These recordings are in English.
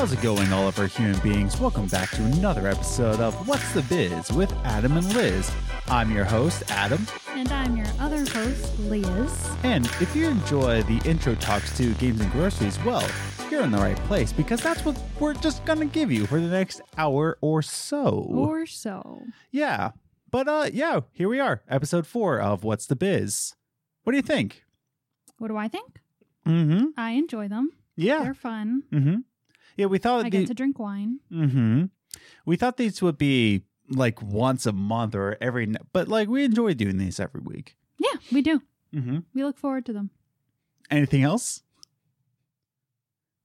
How's it going, all of our human beings? Welcome back to another episode of What's the Biz with Adam and Liz. I'm your host, Adam, And I'm your other host, Liz. and if you enjoy the intro talks to games and groceries, well, you're in the right place because that's what we're just gonna give you for the next hour or so. Or so. yeah. But uh yeah, here we are, episode four of What's the Biz. What do you think? What do I think? Mm-hmm. I enjoy them. Yeah. They're fun. Mm-hmm. Yeah, we thought I the- get to drink wine. Mm-hmm. We thought these would be like once a month or every, but like we enjoy doing these every week. Yeah, we do. Mm-hmm. We look forward to them. Anything else?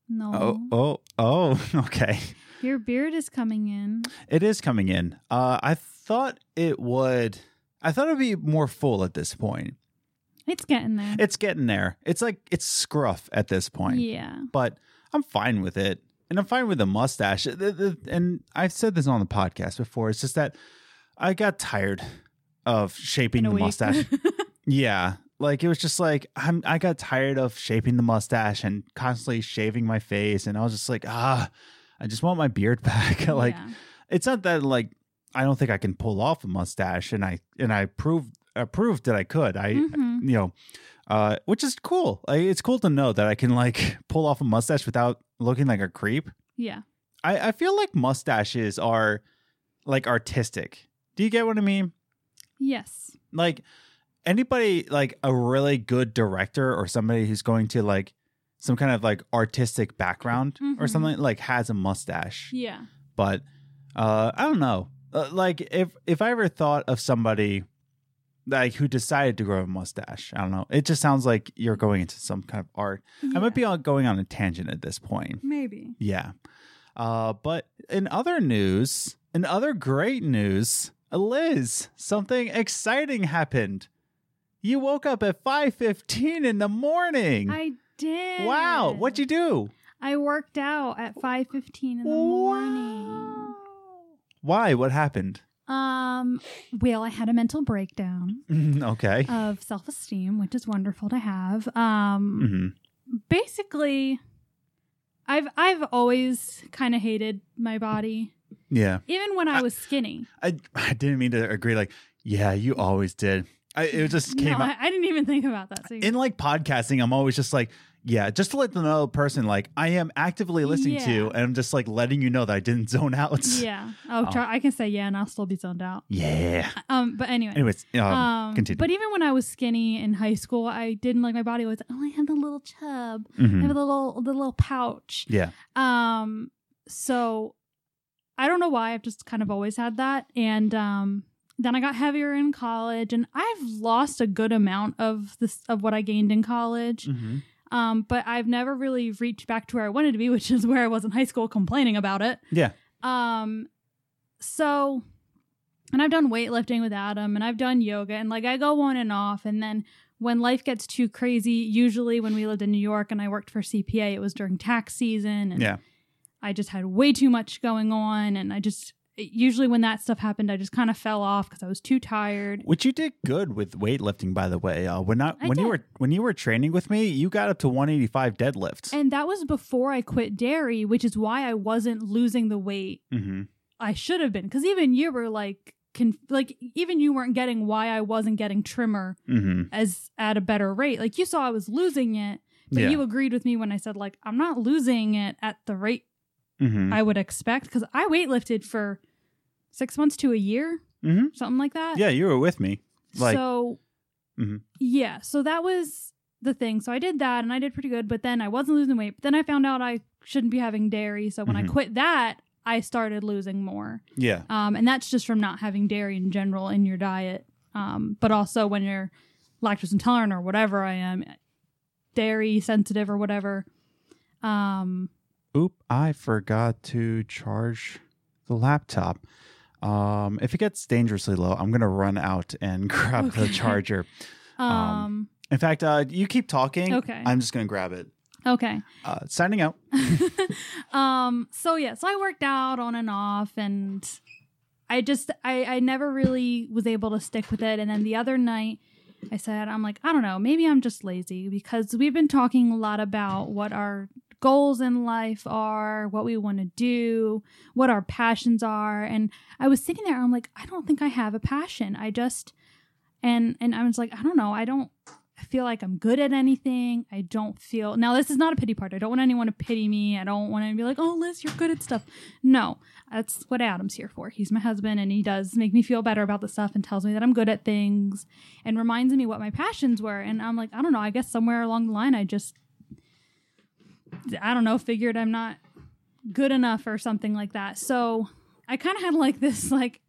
No. Oh, oh, oh. Okay, Your beard is coming in. it is coming in. Uh, I thought it would. I thought it'd be more full at this point. It's getting there. It's getting there. It's like it's scruff at this point. yeah. but I'm fine with it. And I'm fine with the mustache. And I've said this on the podcast before. It's just that I got tired of shaping the week. mustache. yeah. Like it was just like I'm I got tired of shaping the mustache and constantly shaving my face and I was just like, ah, I just want my beard back. like Yeah. it's not that like I don't think I can pull off a mustache and I and I proved I proved that I could. I Mhm. you know, uh, which is cool. Like, it's cool to know that I can like pull off a mustache without looking like a creep. Yeah. I, I feel like mustaches are like artistic. Do you get what I mean? Yes. Like anybody like a really good director or somebody who's going to like some kind of like artistic background or Mhm. something like has a mustache. Yeah. But uh I don't know. Uh, like if if I ever thought of somebody like who decided to grow a mustache, I don't know. It just sounds like you're going into some kind of art. I might be going on a tangent at this point. Maybe. Yeah. Uh, but in other news, in other great news, Liz, something exciting happened. You woke up at 5:15 in the morning. I did. wow, what'd you do? I worked out at 5:15 in the morning. Why? What happened? Um, well, I had a mental breakdown okay. of self-esteem, which is wonderful to have. Um, hmm basically I've I've always kind of hated my body, Yeah. even when I I- was skinny. I I didn't mean to agree. Like, yeah, you always did. I, it just came no, out. I, I didn't even think about that. So in like podcasting, I'm always just like, yeah, just to let the know person like I am actively listening to, Yeah. and I'm just like letting you know that I didn't zone out. yeah, oh, Oh. try, I can say yeah, and I'll still be zoned out. Yeah. Um, but anyway, Anyways, um, um, continue. but even when I was skinny in high school, I didn't like my body was. Oh, I had the little chub. I Mhm. have the little the little pouch. Yeah. Um, so I don't know why I've just kind of always had that. And um then I got heavier in college and I've lost a good amount of this of what I gained in college. Mhm. Um, but I've never really reached back to where I wanted to be, which is where I was in high school complaining about it. Yeah. Um so and I've done weightlifting with Adam and I've done yoga and like I go on and off and then when life gets too crazy, usually when we lived in New York and I worked for CPA, it was during tax season and Yeah. I just had way too much going on and I just usually when that stuff happened I just kind of fell off cuz I was too tired. Which you did good with weightlifting, by the way. Uh, when I, I when you were when you were training with me, you got up to 185 deadlifts. And that was before I quit dairy, which is why I wasn't losing the weight hmm I should have been cuz even you were like conf- like even you weren't getting why I wasn't getting trimmer hmm as at a better rate. Like you saw I was losing it, but Yeah. you agreed with me when I said like I'm not losing it at the rate hmm I would expect cuz I weightlifted for 6 months to a year, hmm something like that. Yeah, you were with me. Like, so Mhm. yeah, so that was the thing. So I did that and I did pretty good, but then I wasn't losing weight. But then I found out I shouldn't be having dairy. So when. I quit that, I started losing more. yeah. Um, and that's just from not having dairy in general in your diet. Um, but also when you're lactose intolerant or whatever I am, dairy sensitive or whatever. Um, Oop, I forgot to charge the laptop. Um, if it gets dangerously low, I'm gonna run out and grab the charger. um, Um, In fact, uh, you keep talking. Okay. I'm just gonna grab it. okay. Uh, signing out. um so yeah so i worked out on and off and i just i i never really was able to stick with it and then the other night i said i'm like i don't know maybe i'm just lazy because we've been talking a lot about what our goals in life are, what we want to do, what our passions are. And I was sitting there, I'm like, I don't think I have a passion. I just and and I was like, I don't know, I don't feel like I'm good at anything. I don't feel now this is not a pity part. I don't want anyone to pity me. I don't want to be like, oh Liz, you're good at stuff. No. That's what Adam's here for. He's my husband and he does make me feel better about the stuff and tells me that I'm good at things and reminds me what my passions were. And I'm like, I don't know, I guess somewhere along the line I just I don't know, figured I'm not good enough or something like that. So I kind of had like this like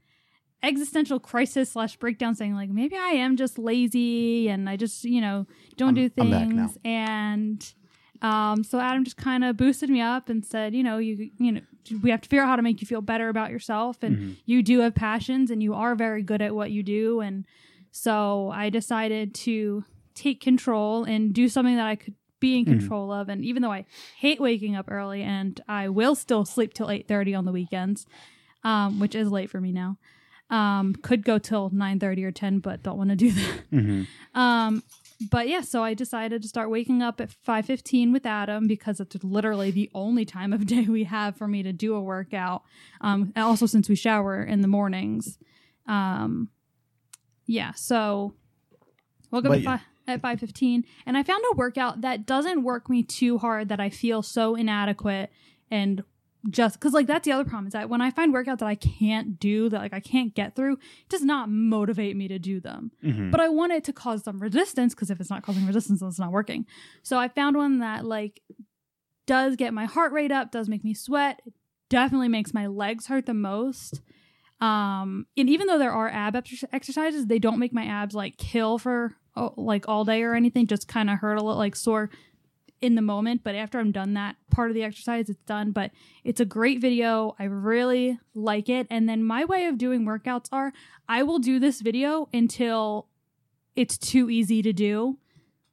existential crisis slash breakdown saying like maybe I am just lazy and I just, you know, don't I'm- do I'm back now. things. And um, so Adam just kind of boosted me up and said, you know, you you know, we have to figure out how to make you feel better about yourself and Mhm. you do have passions and you are very good at what you do and so I decided to take control and do something that I could be in Mhm. control of and even though I hate waking up early and I will still sleep till 8:30 on the weekends um, which is late for me now um, could go till 9:30 or 10 but don't want to do that Mhm. um, but yeah, so I decided to start waking up at 5:15 with Adam because it's literally the only time of day we have for me to do a workout. Um, and also since we shower in the mornings. Um, yeah, so up But at, yeah. At 5:15 and I found a workout that doesn't work me too hard that I feel so inadequate and just because like that's the other problem is that when I find workouts that I can't do that like I can't get through, it does not motivate me to do them Mhm. but I want it to cause some resistance because if it's not causing resistance, then it's not working. So I found one that like does get my heart rate up, does make me sweat, definitely makes my legs hurt the most. Um, and even though there are ab ex- exercises, they don't make my abs like kill for oh, like all day or anything. Just kind of hurt a little, like sore in the moment. But after I'm done that part of the exercise, it's done. But it's a great video. I really like it. And then my way of doing workouts are I will do this video until it's too easy to do,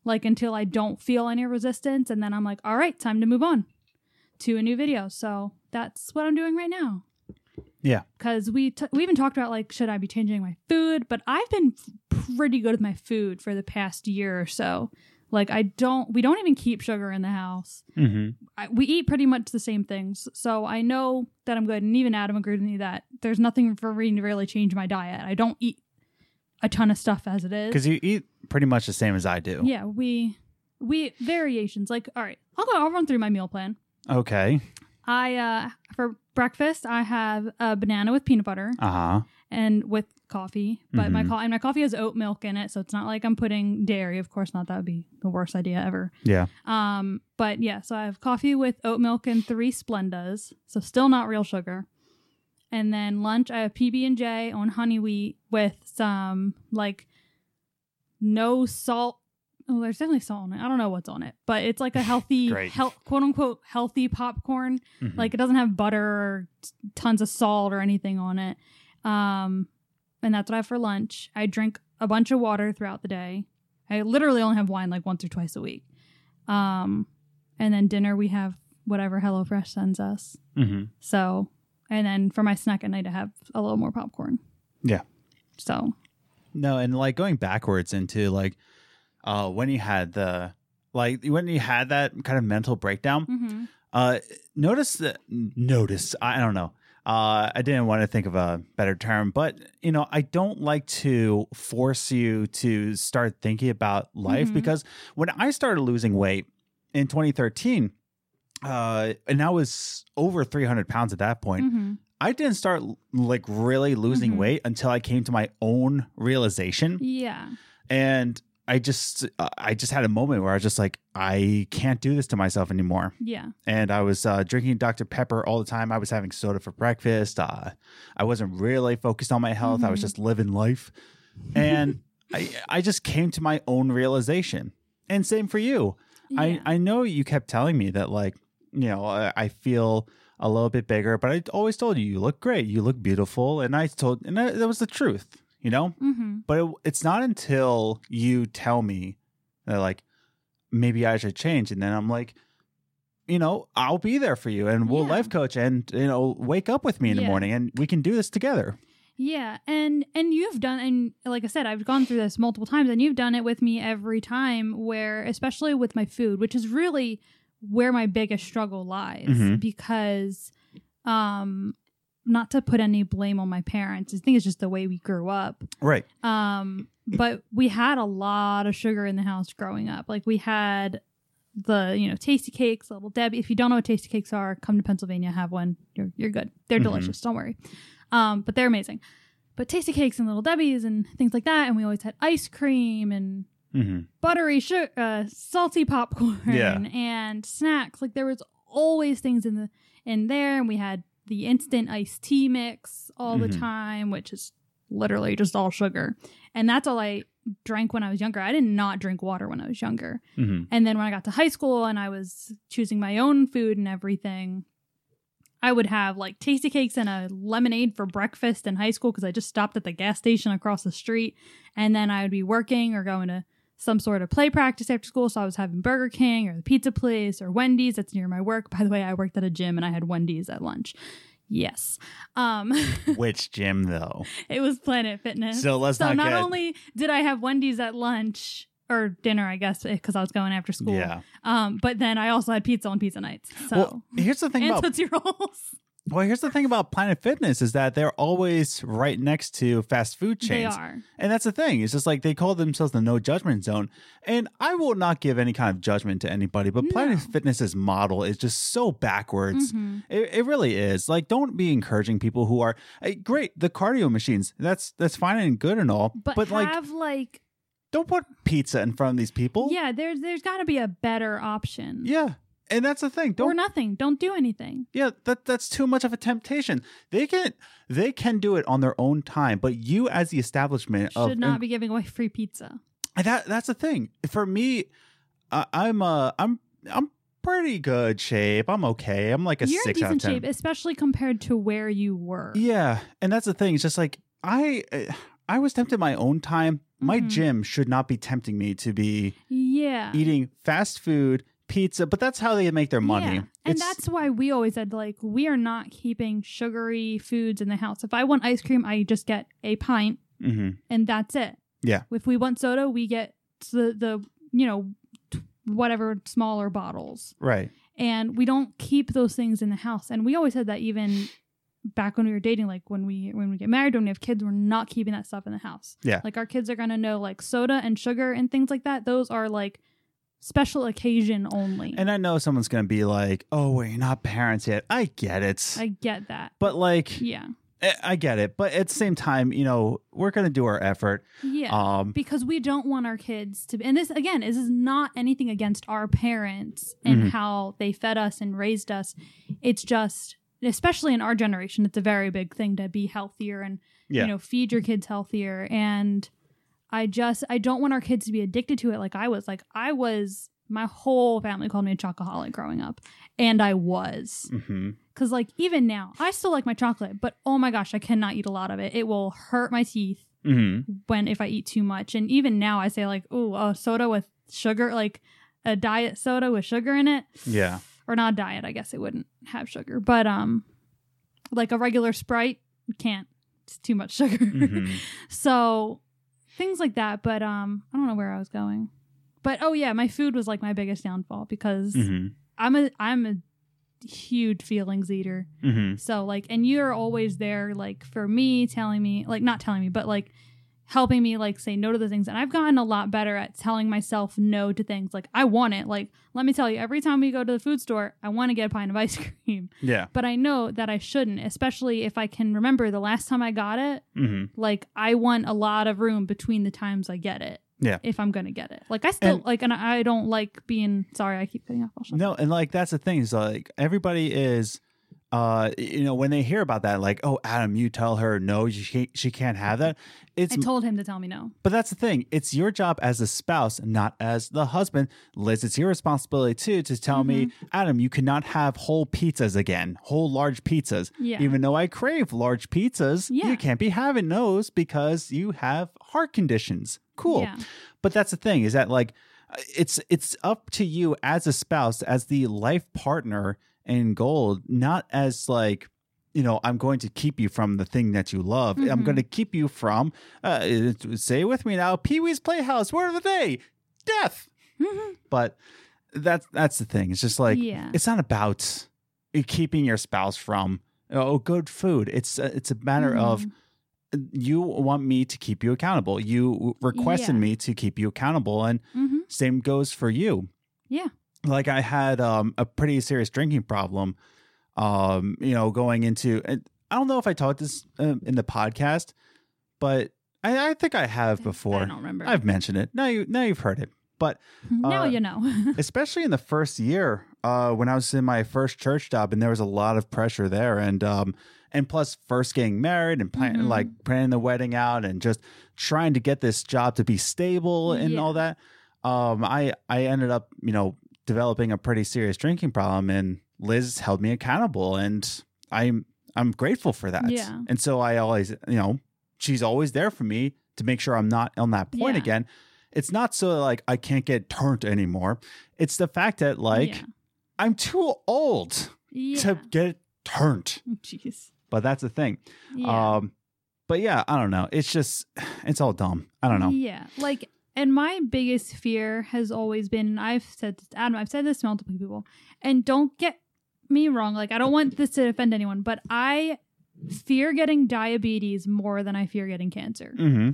like until I don't feel any resistance. And then I'm like, all right, time to move on to a new video. So that's what I'm doing right now. Yeah. Because we, t- we even talked about like, should I be changing my food? But I've been pretty good with my food for the past year or so. Like, I don't, we don't even keep sugar in the house. Mhm. I, we eat pretty much the same things. So I know that I'm good. And even Adam agreed with me that there's nothing for me to really change my diet. I don't eat a ton of stuff as it is. Because you eat pretty much the same as I do. Yeah, we we variations. Like, all right, I'll go. I'll run through my meal plan. Okay. I uh for breakfast I have a banana with peanut butter Uh huh. and with coffee. But my Mhm. co- and my coffee has oat milk in it, so it's not like I'm putting dairy. Of course not. That would be the worst idea ever. Yeah. Um, but yeah, so I have coffee with oat milk and three Splendas, so still not real sugar. And then lunch, I have PB and J on honey wheat with some like no salt. Oh, there's definitely salt on it. I don't know what's on it, but it's like a healthy, Great. hel- quote unquote healthy popcorn. Mhm. Like it doesn't have butter or t- tons of salt or anything on it. Um, and that's what I have for lunch. I drink a bunch of water throughout the day. I literally only have wine like once or twice a week. Um, and then dinner we have whatever HelloFresh sends us. Mhm. So, and then for my snack at night, I have a little more popcorn. Yeah. So, No, and like going backwards into like uh when you had the like when you had that kind of mental breakdown, mhm. uh notice that notice, I don't know. Uh I didn't want to think of a better term, but you know, I don't like to force you to start thinking about life Mhm. because when I started losing weight in 2013, uh and I was over 300 pounds at that point. Mhm. I didn't start like really losing Mhm. weight until I came to my own realization, yeah, and I just uh, I just had a moment where I was just like I can't do this to myself anymore, yeah, and I was uh, drinking Dr Pepper all the time. I was having soda for breakfast. Uh, I wasn't really focused on my health. I was Mhm. just living life, and I I just came to my own realization. And same for you. yeah. I I know you kept telling me that like you know I, I feel a little bit bigger, but I always told you you look great, you look beautiful, and I told and that was the truth, you know. hmm But it, it's not until you tell me that like maybe I should change, and then I'm like. You know, I'll be there for you and we'll Yeah. life coach and, you know, wake up with me in the morning and we can do this together. Yeah, and and you've done and like I said, I've gone through this multiple times, and you've done it with me every time. Where especially with my food, which is really where my biggest struggle lies Mhm. because um not to put any blame on my parents. I think it's just the way we grew up. Right. Um but we had a lot of sugar in the house growing up. Like we had the, you know, Tastykakes, little Debbie. If you don't know what Tastykakes are, come to Pennsylvania, have one. You're you're good. They're Mhm. delicious, don't worry. Um but they're amazing. But Tastykakes and little Debbie's and things like that and we always had ice cream and hmm buttery sugar, uh, salty popcorn Yeah. and snacks. Like there was always things in the in there, and we had the instant iced tea mix all the Mhm. time, which is literally just all sugar. And that's all I drank when I was younger. I did not drink water when I was younger. hmm And then when I got to high school and I was choosing my own food and everything, I would have like Tastykakes and a lemonade for breakfast in high school because I just stopped at the gas station across the street. And then I would be working or going to some sort of play practice after school. So I was having Burger King or the pizza place or Wendy's that's near my work. By the way, I worked at a gym and I had Wendy's at lunch. Yes. Um, Which gym though? it was Planet Fitness. So let's so not not get- only did I have Wendy's at lunch or dinner, I guess, because I was going after school. Yeah. Um, but then I also had pizza on pizza nights. So Well, here's the thing and about Tootsie Rolls. Well, here's the thing about Planet Fitness is that they're always right next to fast food they chains. are. And that's the thing. It's just like they call themselves the no judgment zone. And I will not give any kind of judgment to anybody, but Planet No. Fitness's model is just so backwards. Mhm. It, it really is. Like, don't be encouraging people who are eh, great. The cardio machines, that's that's fine and good and all. But, But, like, have like don't put pizza in front of these people. yeah, there's there's got to be a better option. Yeah. And that's the thing. or Don't nothing. Don't do anything. Yeah, that that's too much of a temptation. They can they can do it on their own time, but you as the establishment of Should not be giving away free pizza. That that's the thing for me. I, I'm uh I'm I'm pretty good shape. I'm okay. I'm like a You're in six out of ten. shape, especially compared to where you were. Yeah, and that's the thing. It's just like I I was tempted my own time. My Mhm. gym should not be tempting me to be Yeah. eating fast food, pizza. But that's how they make their money. Yeah. And that's why we always said like we are not keeping sugary foods in the house. If I want ice cream, I just get a pint Mhm. and that's it. Yeah. If we want soda, we get the the you know t- whatever smaller bottles. right. And we don't keep those things in the house. And we always said that even back when we were dating like when we when we get married when we have kids we're not keeping that stuff in the house. Yeah. Like our kids are going to know like soda and sugar and things like that. Those are like special occasion only. And I know someone's gonna be like, "Oh, well, you're not parents yet." I get it, I get that. but like, Yeah. I- get it. But at the same time, you know, we're gonna do our effort. Yeah. Um, because we don't want our kids to be and this again this is not anything against our parents and Mhm. how they fed us and raised us it's just especially in our generation it's a very big thing to be healthier and Yeah. you know feed your kids healthier and i just i don't want our kids to be addicted to it like i was like i was my whole family called me a chocoholic growing up and i was mhm. because like even now i still like my chocolate but oh my gosh i cannot eat a lot of it it will hurt my teeth Mhm. when if I eat too much. And even now, I say like, "Oh, a soda with sugar, like a diet soda with sugar in it, Yeah. or not a diet. I guess it wouldn't have sugar, but um, like a regular Sprite can't. It's too much sugar. Mhm. so things like that. But um, I don't know where I was going. But oh yeah, my food was like my biggest downfall because Mhm. I'm a I'm a huge feelings eater. Mhm. So like, and you're always there, like for me, telling me, like not telling me, but like helping me, like say no to the things. And I've gotten a lot better at telling myself no to things. Like I want it. Like let me tell you, every time we go to the food store, I want to get a pint of ice cream, Yeah. but I know that I shouldn't, especially if I can remember the last time I got it. Mhm. Like I want a lot of room between the times I get it. Yeah. If I'm gonna get it, like I still And- like, and I don't like being sorry. I keep cutting off. No, and like that's the thing is like everybody is uh you know when they hear about that like oh Adam you tell her no she can't, she can't have that it's I told him to tell me no. but that's the thing it's your job as a spouse not as the husband Liz it's your responsibility too to tell me Mm-hmm. Adam you cannot have whole pizzas again whole large pizzas Yeah. even though I crave large pizzas Yeah. you can't be having those because you have heart conditions cool Yeah. but that's the thing is that like it's it's up to you as a spouse as the life partner in gold not as like you know i'm going to keep you from the thing that you love i'm Mhm. going to keep you from uh, say with me now pee-wee's playhouse word of the day death but that's that's the thing. It's just like Yeah. it's not about keeping your spouse from oh good food. It's a, it's a matter of Mhm. you want me to keep you accountable. You requested Yeah. me to keep you accountable, and Mhm. same goes for you. Yeah. Like I had um, a pretty serious drinking problem. Um, you know, going into and I don't know if I talked this um, in the podcast, but I, I think I have before. I don't remember. I've mentioned it. Now you now you've heard it. But now uh, you know. especially in the first year uh, when I was in my first church job, and there was a lot of pressure there, and um, and plus first getting married and plan- Mhm. like planning the wedding out, and just trying to get this job to be stable and Yeah. all that. Um, I I ended up you know developing a pretty serious drinking problem, and Liz held me accountable, and I'm I'm grateful for that. Yeah. And so I always you know she's always there for me to make sure I'm not on that point Yeah. again. It's not so like I can't get turned anymore. It's the fact that like yeah. I'm too old Yeah. to get turned. Jeez. But that's the thing. Um but yeah, I don't know. It's just it's all dumb. I don't know. Yeah. Like, and my biggest fear has always been, and I've said this, Adam, I've said this to multiple people, and don't get me wrong. Like, I don't want this to offend anyone, but I fear getting diabetes more than I fear getting cancer. hmm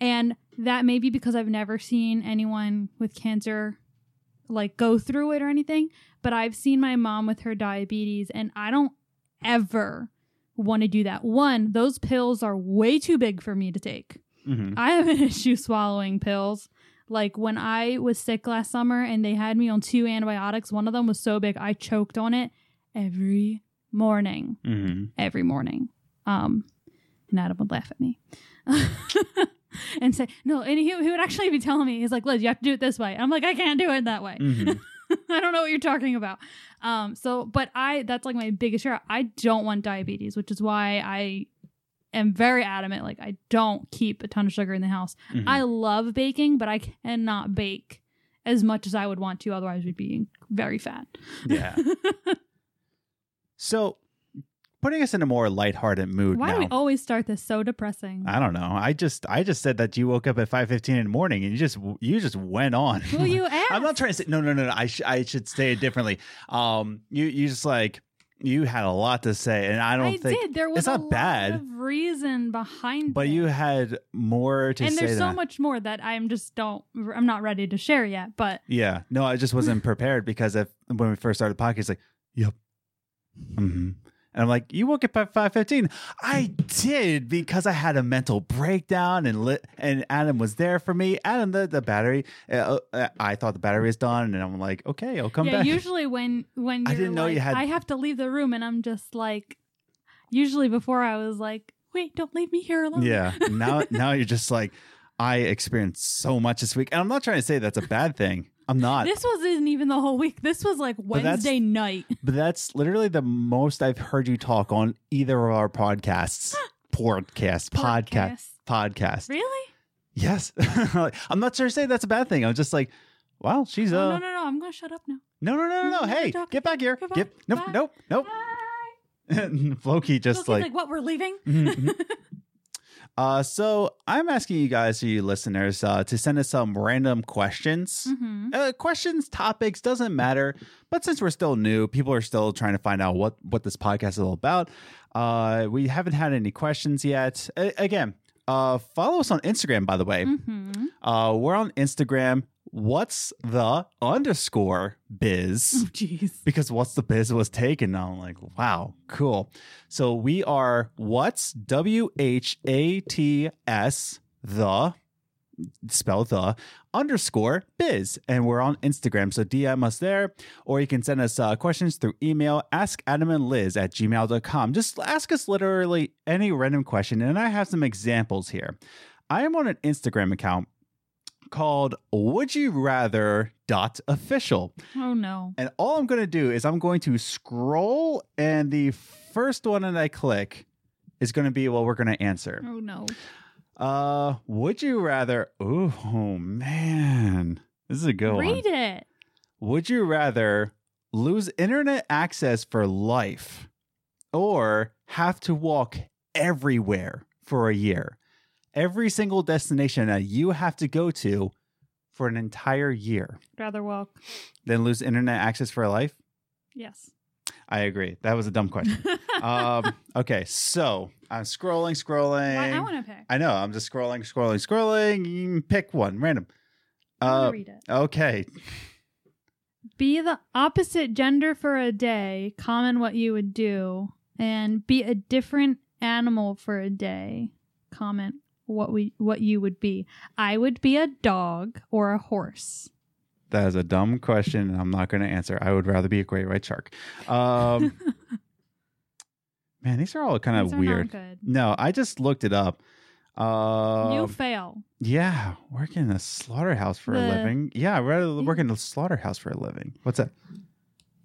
And that may be because I've never seen anyone with cancer like go through it or anything, but I've seen my mom with her diabetes and I don't ever want to do that. One, those pills are way too big for me to take. Hmm I have an issue swallowing pills. Like when I was sick last summer and they had me on two antibiotics, one of them was so big I choked on it every morning hmm every morning. Um, and Adam would laugh at me and say, no, and he, he would actually be telling me, he's like, Liz, you have to do it this way. I'm like, I can't do it that way. hmm I don't know what you're talking about. Um, so, but I, that's like my biggest fear. I don't want diabetes, which is why I am very adamant. Like, I don't keep a ton of sugar in the house. Mhm. I love baking, but I cannot bake as much as I would want to. Otherwise, we'd be very fat. yeah. So putting us in a more lighthearted mood Why now. do we always start this so depressing? I don't know. I just I just said that you woke up at five fifteen in the morning and you just you just went on. Well, you asked. I'm not trying to say no no no no. I sh- I should say it differently. Um, you you just like you had a lot to say, and I don't I think did. There was it's not a bad. lot of reason behind But it. you had more to and say. And there's so than I- much more that I'm just don't I'm not ready to share yet. But Yeah, no, I just wasn't prepared because if when we first started the podcast, like, yep, mm-hmm. And I'm like, you woke up at five fifteen. I did because I had a mental breakdown, and lit, and Adam was there for me. Adam, the the battery, uh, uh, I thought the battery was done, and I'm like, okay, I'll come yeah, back. usually when when I didn't know you had- I have to leave the room, and I'm just like, usually before I was like, wait, don't leave me here alone. yeah, now now you're just like, I experienced so much this week, and I'm not trying to say that's a bad thing. I'm not. This wasn't even the whole week. This was like that's- Wednesday night. But that's literally the most I've heard you talk on either of our podcasts. Podcast, podcast, podcast. Really? Yes. I'm not sure to say that's a bad thing. I'm just like, wow, she's Oh, uh no, no, no. I'm gonna shut up now. no no no no no. Hey, talk- get back here. Goodbye. Get nope Bye. nope nope. Bye. Floki just Loki's like, like, what? We're leaving. Mhm. Uh so I'm asking you guys, you listeners, uh, to send us some random questions. hmm Uh, questions, topics doesn't matter. But since we're still new, people are still trying to find out what what this podcast is all about. Uh, we haven't had any questions yet. A- again, uh, follow us on Instagram. By the way, hmm uh, we're on Instagram. What's the underscore biz? Oh, jeez. Because what's the biz was taken. I'm like, wow, cool. So we are what's W H A T S the spell the underscore biz and we're on instagram so dm us there or you can send us uh, questions through email ask adam and liz at gmail.com just ask us literally any random question and i have some examples here i am on an instagram account called would you rather dot official Oh no. and all I'm going to do is I'm going to scroll, and the first one that I click is going to be what we're going to answer. Oh no. Uh, would you rather? Oh man, this is a good one. Read it. Would you rather lose internet access for life, or have to walk everywhere for a year? Every single destination that you have to go to for an entire year Rather walk. than lose internet access for life? Yes. I agree. That was a dumb question. um, okay, so I'm scrolling, scrolling. I, I want to pick. I know. I'm just scrolling, scrolling, scrolling. Pick one, random. Uh, read it. okay. Be the opposite gender for a day. Comment what you would do, and be a different animal for a day. Comment what we what you would be. I would be a dog or a horse. That is a dumb question, and I'm not going to answer. I would rather be a great white shark. Um, man, these are all kind of These are not weird. No, I just looked it up. Um, you fail. yeah, work in a slaughterhouse for a living. Yeah, rather work in a slaughterhouse for a living. What's that?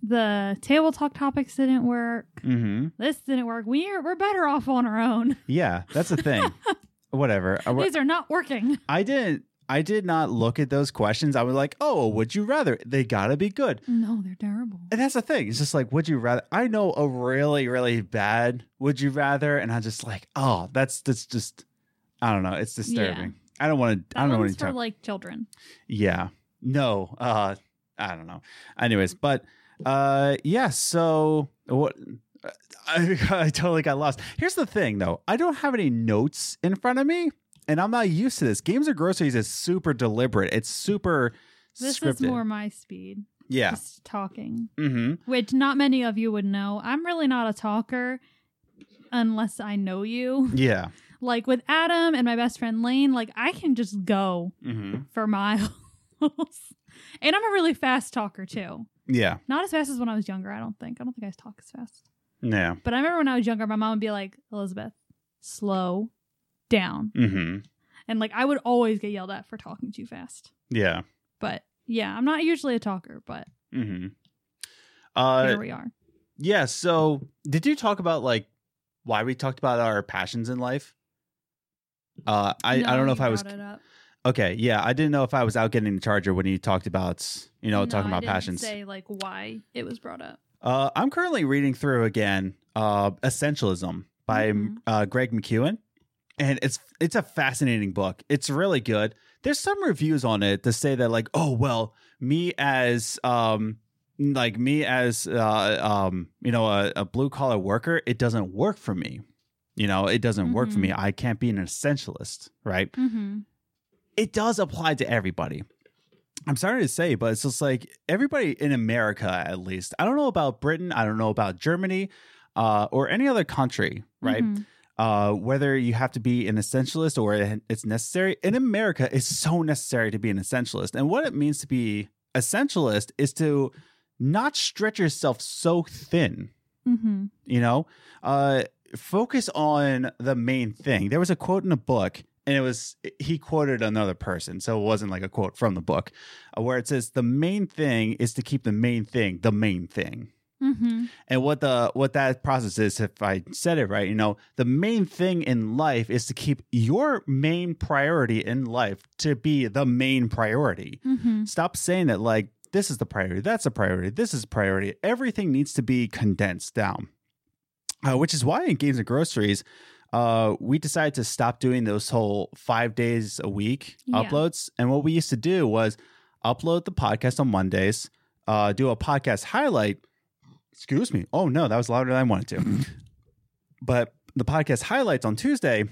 The table talk topics didn't work. Mm-hmm. This didn't work. We're we're better off on our own. Yeah, that's the thing. Whatever. These are not working. I didn't. I did not look at those questions. I was like, oh, would you rather? They gotta be good. No, they're terrible. And that's the thing. It's just like, would you rather? I know a really, really bad would you rather, and I'm just like, oh, that's that's just, I don't know. It's disturbing. I don't want to. I don't know what one's to for talk. like children. yeah. No. Uh, I don't know. Anyways, but uh, yeah. So what? I, I totally got lost. Here's the thing, though. I don't have any notes in front of me, and I'm not used to this. Games of groceries is super deliberate. It's super This scripted. is more my speed. yeah. Just talking. Mm-hmm. Which not many of you would know. I'm really not a talker unless I know you. Yeah. Like with Adam and my best friend Lane, like I can just go Mm-hmm. for miles. and I'm a really fast talker too. Yeah. Not as fast as when I was younger, I don't think. I don't think I talk as fast. Yeah. But I remember when I was younger, my mom would be like, Elizabeth, slow down. Mm-hmm. And like I would always get yelled at for talking too fast. Yeah. But yeah, I'm not usually a talker, but Mm-hmm. Uh, here we are. yeah. So, did you talk about like why we talked about our passions in life? Uh, I I don't know if I was brought it up. okay. Yeah, I didn't know if I was out getting the charger when you talked about you know No, talking I about didn't passions. Say like why it was brought up. Uh, I'm currently reading through again uh, Essentialism by Mhm. uh, Greg McKeown, and it's it's a fascinating book. It's really good. There's some reviews on it to say that like, oh well, me as um like me as uh um you know a, a blue collar worker, it doesn't work for me. You know, it doesn't work for me. I can't be an essentialist, right? Mm-hmm. it does apply to everybody. I'm sorry to say, but it's just like everybody in America, at least. I don't know about Britain. I don't know about Germany uh, or any other country, right? Mm-hmm. Uh, whether you have to be an essentialist or it's necessary. In America, it's so necessary to be an essentialist. And what it means to be essentialist is to not stretch yourself so thin Mm-hmm. you know uh focus on the main thing there was a quote in a book and it was he quoted another person so it wasn't like a quote from the book uh, where it says the main thing is to keep the main thing the main thing Mm-hmm. and what the what that process is if i said it right you know the main thing in life is to keep your main priority in life to be the main priority Mm-hmm. Stop saying that like this is the priority, that's a priority, this is priority. Everything needs to be condensed down. Uh, which is why in games and groceries, uh, we decided to stop doing those whole five days a week Yeah. uploads. And what we used to do was upload the podcast on Mondays, uh, do a podcast highlight. Excuse me. Oh no, that was louder than I wanted to. but the podcast highlights on Tuesday,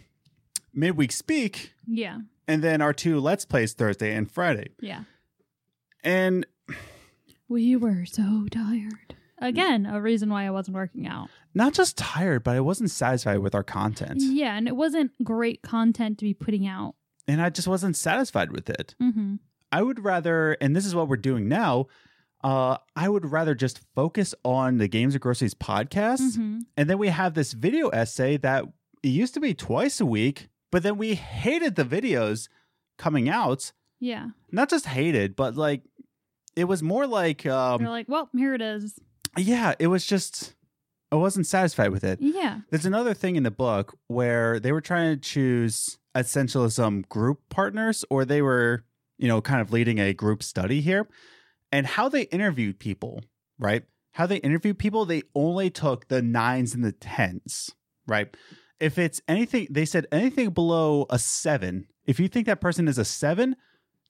midweek speak, Yeah. and then our two let's plays Thursday and Friday. Yeah. And We were so tired. Again, a reason why I wasn't working out. not just tired, but I wasn't satisfied with our content. Yeah, and it wasn't great content to be putting out. And I just wasn't satisfied with it. Mm-hmm. I would rather, and this is what we're doing now, uh, I would rather just focus on the Games of Groceries podcast. Mm-hmm. And then we have this video essay that it used to be twice a week, but then we hated the videos coming out. Yeah. Not just hated, but like it was more like, um, like, well, here it is. Yeah, it was just, I wasn't satisfied with it. Yeah. There's another thing in the book where they were trying to choose essentialism group partners, or they were, you know, kind of leading a group study here. And how they interviewed people, right? How they interviewed people, they only took the nines and the tens, right? If it's anything, they said anything below a seven, if you think that person is a seven,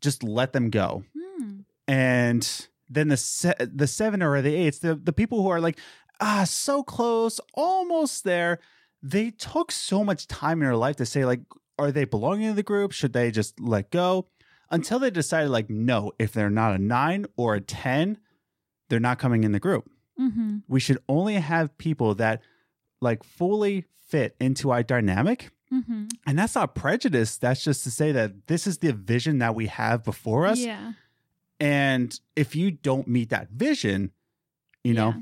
just let them go. Hmm. And then the se- the seven or the eights, the the people who are like ah so close, almost there, they took so much time in their life to say like, are they belonging to the group? Should they just let go? Until they decided like, no, if they're not a nine or a ten, they're not coming in the group. Mm-hmm. We should only have people that like fully fit into our dynamic. Mm-hmm. And that's not prejudice. That's just to say that this is the vision that we have before us. Yeah. And if you don't meet that vision, you know, Yeah.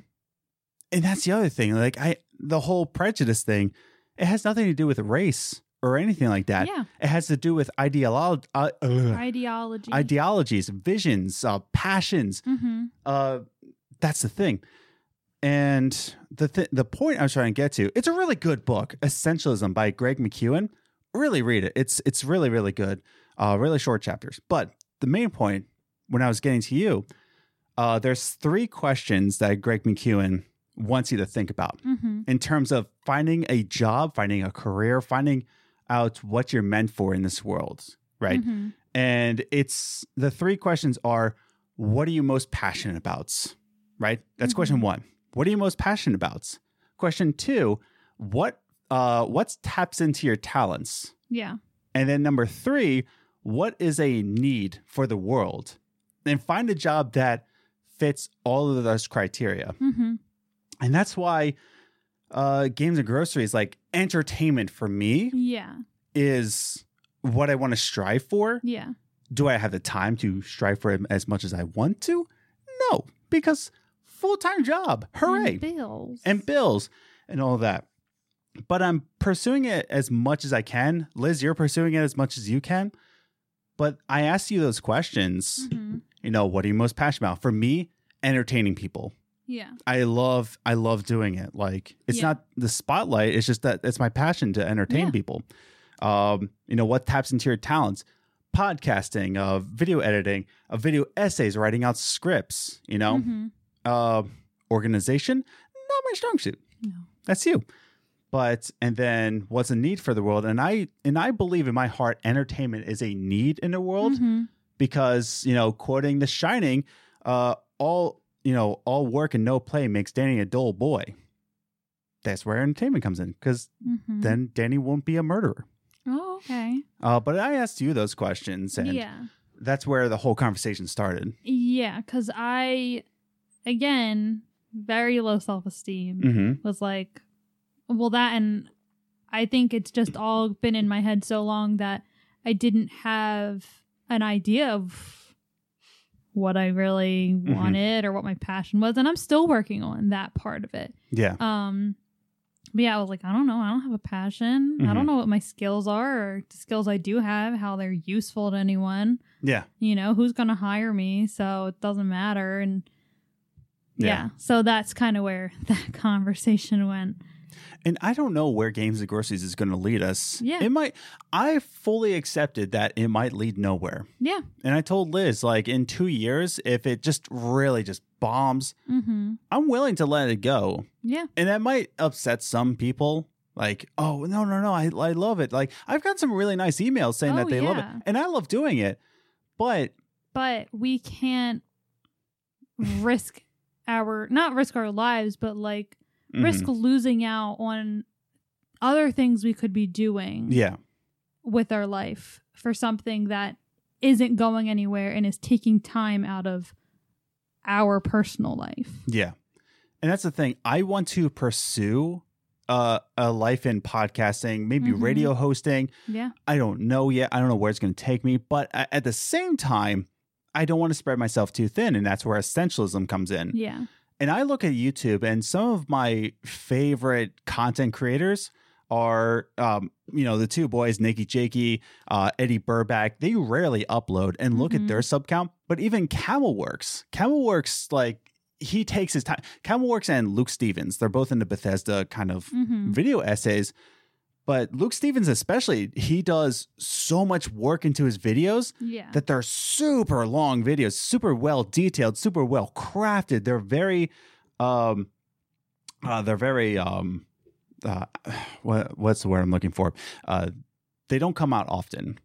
and that's the other thing. Like I the whole prejudice thing, it has nothing to do with race or anything like that. Yeah. It has to do with ideolo- uh, Ideology. ideologies, visions, uh, passions. mm-hmm. Uh, that's the thing. And the th- the point I was trying to get to, it's a really good book, Essentialism by Greg McKeown. Really read it. It's it's really really good. Uh, really short chapters. But the main point, when I was getting to you, uh, there's three questions that Greg McKeown wants you to think about Mm-hmm. in terms of finding a job, finding a career, finding out what you're meant for in this world, right? Mm-hmm. And it's the three questions are what are you most passionate about? Right? That's question Mhm. one. What are you most passionate about? Question two, what uh what taps into your talents? Yeah. And then number three, what is a need for the world? And find a job that fits all of those criteria. Mm-hmm. And that's why uh games and groceries, like entertainment for me, Yeah. is what I want to strive for. Yeah. do I have the time to strive for it as much as I want to? No, because full time job, hooray, And bills. and bills and all that. But I'm pursuing it as much as I can. Liz, you're pursuing it as much as you can. But I asked you those questions. Mhm. You know, what are you most passionate about? For me, entertaining people. Yeah. I love I love doing it. Like it's Yeah. not the spotlight, it's just that it's my passion to entertain Yeah. people. Um, you know, what taps into your talents? Podcasting, uh, video editing, uh, video essays, writing out scripts, you know, Mhm. uh, organization, not my strong suit. No. That's you. But and then what's a need for the world? And I and I believe in my heart, entertainment is a need in the world Mhm. Because you know, quoting The Shining, uh, all you know, all work and no play makes Danny a dull boy. That's where entertainment comes in because Mhm. then Danny won't be a murderer. Oh, okay. Uh, but I asked you those questions, and yeah. that's where the whole conversation started. Yeah. Because I, again, very low self esteem. Mm-hmm. was like, well, that and I think it's just all been in my head so long that I didn't have an idea of what I really Mhm. wanted or what my passion was, and I'm still working on that part of it. Yeah. Um, but yeah, I was like, I don't know, I don't have a passion. I Mhm. don't know what my skills are or the skills I do have, how they're useful to anyone. Yeah. You know, who's gonna hire me? So it doesn't matter. And Yeah. yeah, so that's kind of where that conversation went. And I don't know where Games and Groceries is going to lead us. Yeah. It might, I fully accepted that it might lead nowhere. Yeah. And I told Liz, like, in two years, if it just really just bombs, Mm-hmm. I'm willing to let it go. Yeah. And that might upset some people. Like, oh, no, no, no, I, I love it. Like, I've got some really nice emails saying Oh, that they love it. And I love doing it. But But we can't risk our not risk our lives, but like risk mhm. losing out on other things we could be doing Yeah. with our life for something that isn't going anywhere and is taking time out of our personal life. Yeah. And that's the thing. I want to pursue uh, a life in podcasting, maybe Mhm. radio hosting. Yeah. I don't know yet. I don't know where it's going to take me. But at the same time, I don't want to spread myself too thin. And that's where essentialism comes in. Yeah. And I look at YouTube, and some of my favorite content creators are, um, you know, the two boys, Nikki Jakey, uh, Eddy Burback. They rarely upload and look Mhm. at their sub count. But even Camelworks, Camelworks, like he takes his time. Camelworks and Luke Stephens, they're both in the Bethesda kind of Mm-hmm. video essays. But Luke Stephens, especially, he does so much work into his videos Yeah. that they're super long videos, super well detailed, super well crafted. They're very, um, uh, they're very, um, uh, what what's the word I'm looking for? Uh, they don't come out often.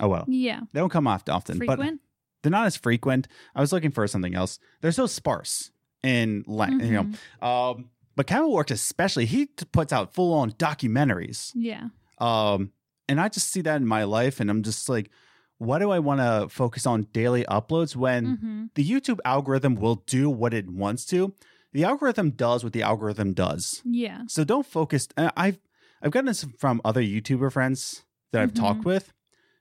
Oh well, Yeah. they don't come off often, but Frequent. they're not as frequent. I was looking for something else. They're so sparse in length, you Mhm. know. Um, but Kevin works especially. He puts out full on documentaries. Yeah. Um, and I just see that in my life, and I'm just like, why do I want to focus on daily uploads when hmm the YouTube algorithm will do what it wants to? The algorithm does what the algorithm does. Yeah. So don't focus. and I've I've gotten this from other YouTuber friends that I've talked with.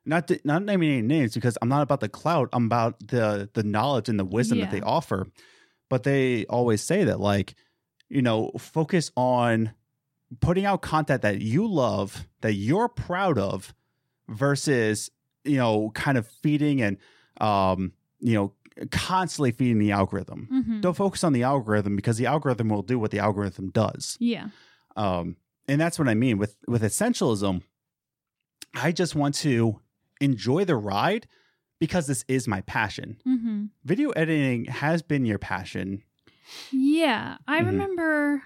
Not to, not naming any names because I'm not about the clout. I'm about the the knowledge and the wisdom that they offer. But they always say that like, you know, focus on putting out content that you love, that you're proud of, versus you know, kind of feeding and um, you know, constantly feeding the algorithm. hmm Don't focus on the algorithm because the algorithm will do what the algorithm does. Yeah. Um, and that's what I mean with with essentialism. I just want to enjoy the ride because this is my passion. hmm Video editing has been your passion. Yeah. I Mhm. remember,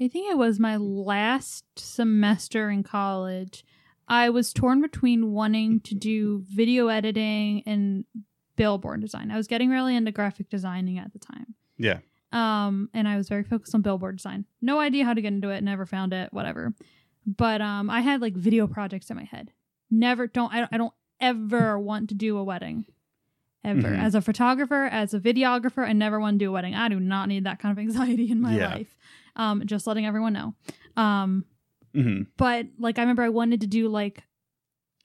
I think it was my last semester in college. I was torn between wanting to do video editing and billboard design. I was getting really into graphic designing at the time. Yeah. Um, and I was very focused on billboard design. No idea how to get into it, never found it, whatever. But um, I had like video projects in my head. Never don't I, don't- I don't ever want to do a wedding. Ever. Mhm. As a photographer, as a videographer, I never want to do a wedding. I do not need that kind of anxiety in my Yeah. life. Um, just letting everyone know. Um, hmm but like I remember I wanted to do like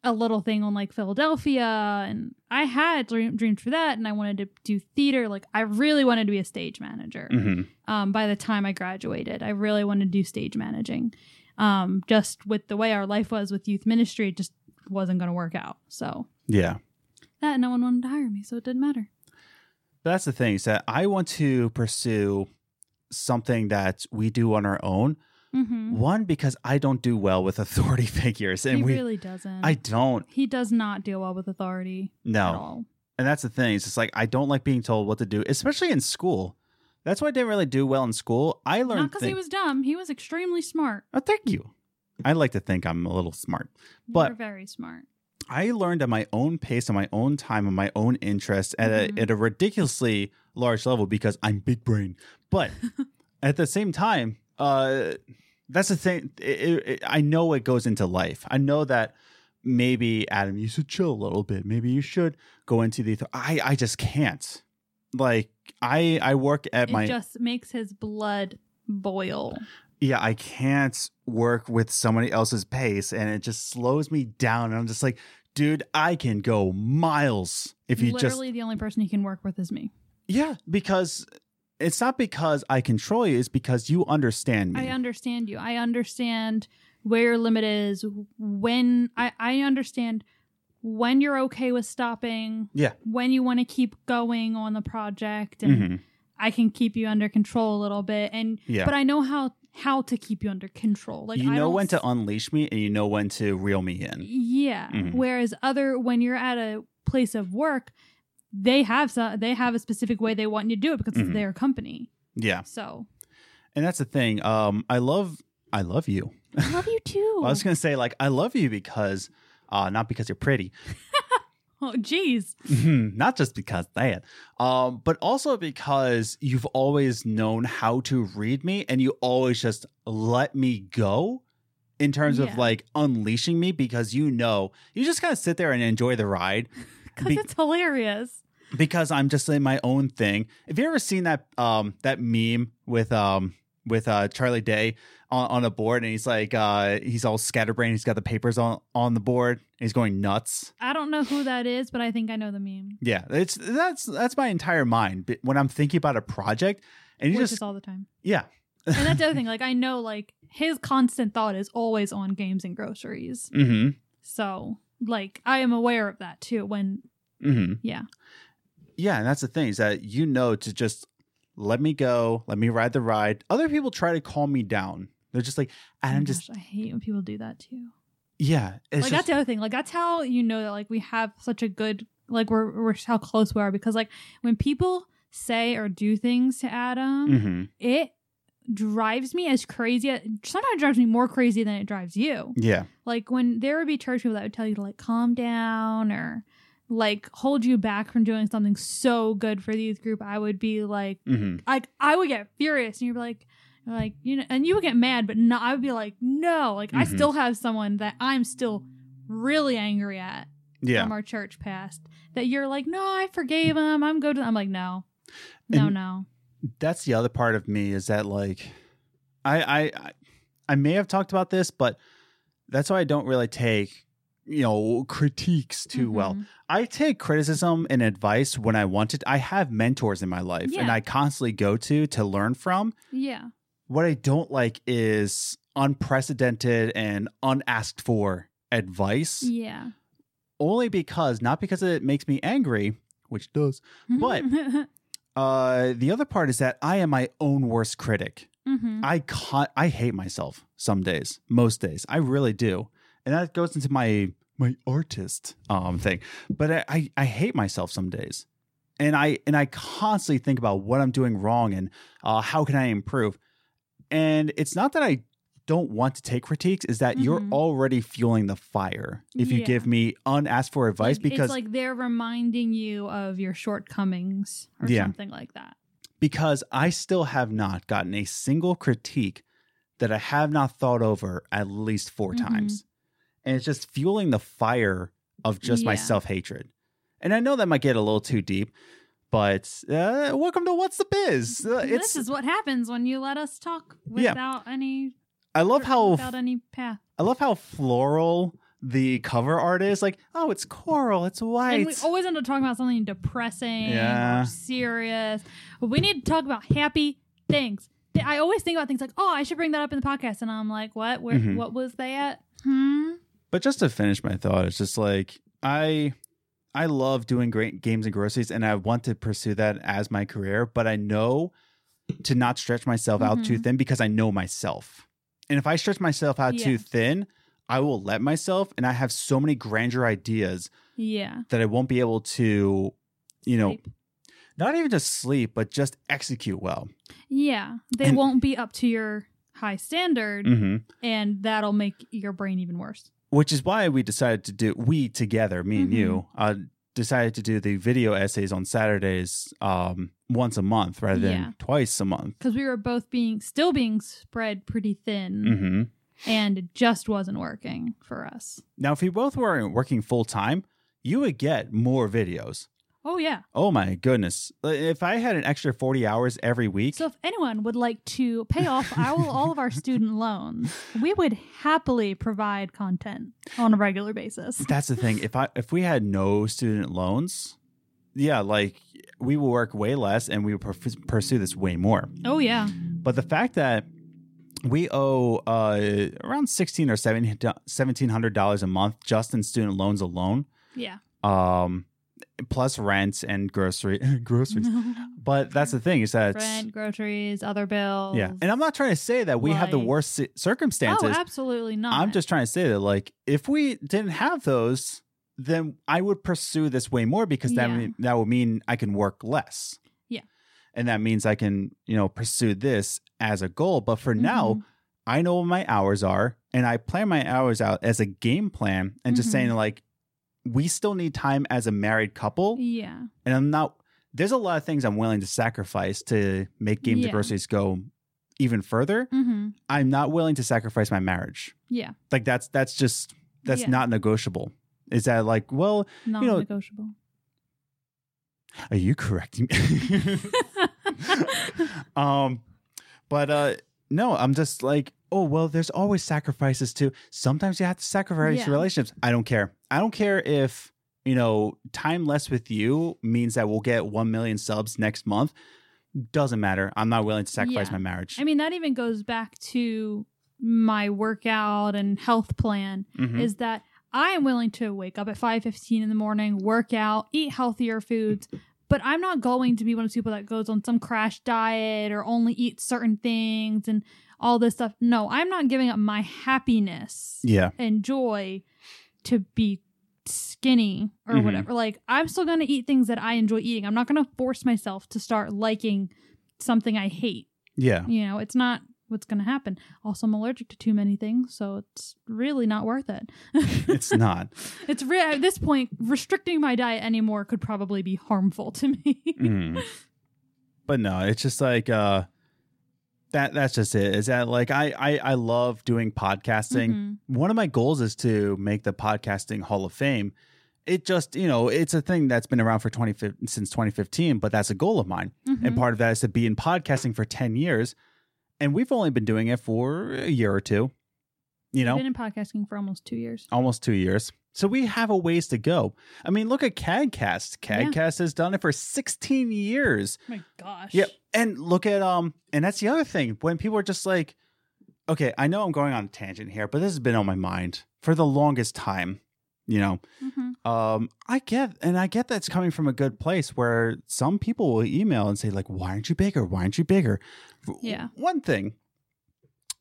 a little thing on like Philadelphia and I had dream- dreams for that and I wanted to do theater like I really wanted to be a stage manager hmm um by the time I graduated I really wanted to do stage managing um just with the way our life was with youth ministry it just wasn't going to work out so Yeah. That no one wanted to hire me so it didn't matter that's the thing is that I want to pursue something that we do on our own. mm-hmm. One because I don't do well with authority figures, and he we really doesn't I don't he does not deal well with authority at no. all And that's the thing. It's just like I don't like being told what to do, especially in school. That's why I didn't really do well in school. I learned not because he was dumb he was extremely smart Oh, thank you. I like to think I'm a little smart. but you But- were very smart I learned at my own pace, on my own time, on my own interest, at Mhm. a at a ridiculously large level because I'm big brain. But at the same time, uh, that's the thing. It, it, it- I know it goes into life. I know that maybe Adam, you should chill a little bit. Maybe you should go into the. I I just can't. Like I I work at it my just makes his blood boil. Yeah, I can't work with somebody else's pace and it just slows me down. And I'm just like, dude, I can go miles if you just. Literally, the only person you can work with is me. yeah, because it's not because I control you, it's because you understand me. I understand you. I understand where your limit is. When I I understand when you're okay with stopping. Yeah. When you want to keep going on the project, and Mhm. I can keep you under control a little bit. And Yeah. but I know how how to keep you under control. Like you know when to unleash me and you know when to reel me in. Yeah. Mhm. Whereas other when you're at a place of work, they have some, they have a specific way they want you to do it because Mhm. it's their company. Yeah. So And that's the thing. Um, I love I love you. I love you too. I was gonna say like I love you because uh not because you're pretty. Oh, geez. not just because that, um, but also because you've always known how to read me and you always just let me go in terms Yeah. of like unleashing me because you know you just kind of sit there and enjoy the ride Because Be- it's hilarious. because I'm just in my own thing. Have you ever seen that um that meme with um with uh Charlie Day on, on a board and he's like uh he's all scatterbrained, he's got the papers on on the board, and he's going nuts. I don't know who that is, but I think I know the meme. Yeah, it's that's that's my entire mind But when I'm thinking about a project, and you which just all the time. yeah, And that's the other thing. Like I know like his constant thought is always on games and groceries. mm-hmm, So like I am aware of that too. When mm-hmm, yeah. yeah, and that's the thing is that you know to just let me go, let me ride the ride. Other people try to calm me down. They're just like, Oh and I'm my just gosh, I hate when people do that too. yeah, it's like just, that's the other thing. Like that's how you know that like we have such a good like we're we're how close we are because like when people say or do things to Adam, Mhm. it drives me as crazy. Sometimes drives me more crazy than it drives you. Yeah. Like when there would be church people that would tell you to like calm down or like hold you back from doing something so good for the youth group, I would be like, hmm like I would get furious, and you'd be like, like you know, and you would get mad, but no, I would be like, no, like I Mhm. still have someone that I'm still really angry at Yeah. from our church past that you're like, no, I forgave him, I'm good. I'm like, no, no, And- no, that's the other part of me is that like I, I I I may have talked about this, but that's why I don't really take you know critiques too well. Mhm. I take criticism and advice when I want it. I have mentors in my life and I constantly go to to learn from. Yeah, What I don't like is unprecedented and unasked for advice yeah, only because not because it makes me angry, which does. But- Uh the other part is that I am my own worst critic. Mhm. I ca- I hate myself some days, most days. I really do. And that goes into my my artist um thing. But I, I, I hate myself some days. And I and I constantly think about what I'm doing wrong and uh, how can I improve. And it's not that I don't want to take critiques, is that you're Mhm. already fueling the fire if you Yeah. give me unasked for advice Like, because it's like they're reminding you of your shortcomings or Yeah. something like that. because I still have not gotten a single critique that I have not thought over at least 4 Mhm. times. And it's just fueling the fire of just my self hatred. And I know that might get a little too deep, but uh, welcome to What's the Biz. Uh, it's this is what happens when you let us talk Yeah. without any I love how without any path. I love how floral the cover art is. Like, oh, it's coral, it's white. And we always end up talking about something depressing Yeah. or serious. But we need to talk about happy things. I always think about things like, oh, I should bring that up in the podcast. And I'm like, what? Where, Mhm. What was that? Hmm? But just to finish my thought, it's just like I I love doing great games and groceries and I want to pursue that as my career, but I know to not stretch myself out too Mhm. thin because I know myself. And if I stretch myself out Yeah. too thin, I will let myself and I have so many grandeur ideas Yeah. that I won't be able to, you know, Sleep. not even just sleep, but just execute well. Yeah. They And- won't be up to your high standard, hmm and that'll make your brain even worse. Which is why we decided to do we together me and you uh decided to do the video essays on saturdays um once a month rather than Yeah. twice a month Because we were both being, still being spread pretty thin, hmm and it just wasn't working for us. now if we both weren't working full-time you would get more videos Oh, yeah. oh my goodness if i had an extra 40 hours every week So if anyone would like to pay off all, all of our student loans, we would happily provide content on a regular basis. that's the thing if i if we had no student loans yeah like we would work way less and we would pur- pursue this way more Oh yeah. But the fact that we owe uh, around sixteen or seventeen hundred dollars a month just in student loans alone, Yeah. um, plus rent and grocery groceries. But that's the thing is that Rent, groceries, other bills. yeah, and I'm not trying to say that we have the worst ci- Oh, circumstances. absolutely not. I'm just trying to say that like if we didn't have those, then I would pursue this way more because that Yeah. mean, that would mean I can work less. Yeah. and that means I can you know pursue this as a goal. But for now, Mhm. I know what my hours are, and I plan my hours out as a game plan, and just Mhm. saying like we still need time as a married couple, Yeah. and I'm not. There's a lot of things I'm willing to sacrifice to make games Yeah. and groceries go even further. Mm-hmm. I'm not willing to sacrifice my marriage Yeah. like that's that's just that's Yeah. not negotiable is that like well Non know- negotiable. are you correcting me um but uh no i'm just like oh well there's always sacrifices too sometimes you have to sacrifice Yeah. relationships i don't care i don't care if you know time less with you means that we'll get 1 million subs next month doesn't matter i'm not willing to sacrifice Yeah. my marriage I mean, that even goes back to my workout and health plan Mhm. is that I am willing to wake up at 5:15 in the morning, work out, eat healthier foods, but I'm not going to be one of those people that goes on some crash diet or only eat certain things and all this stuff. No, I'm not giving up my happiness yeah and joy to be skinny or Mhm. whatever. Like I'm still going to eat things that I enjoy eating. I'm not going to force myself to start liking something I hate. Yeah. You know, it's not what's going to happen. Also, I'm allergic to too many things, so it's really not worth it. It's not. it's re- at this point restricting my diet anymore could probably be harmful to me. Mm. But no, it's just like uh that that's just it. Is that like I I, I love doing podcasting. Mhm. One of my goals is to make the podcasting Hall of Fame. It just, you know, it's a thing that's been around for 20 since 2015, but that's a goal of mine. And Mhm. part of that is to be in podcasting for 10 years. And we've only been doing it for a year or two. You know, I've been in podcasting for almost two years. almost two years. So we have a ways to go. I mean, look at CADcast. Yeah. CADcast has done it for 16 years. Oh my gosh. Yep. And look at um and that's the other thing. When people are just like, okay, I know I'm going on a tangent here, but this has been on my mind for the longest time. You know, hmm um, I get and I get that's coming from a good place where some people will email and say, like, why aren't you bigger? Why aren't you bigger? Yeah. One thing,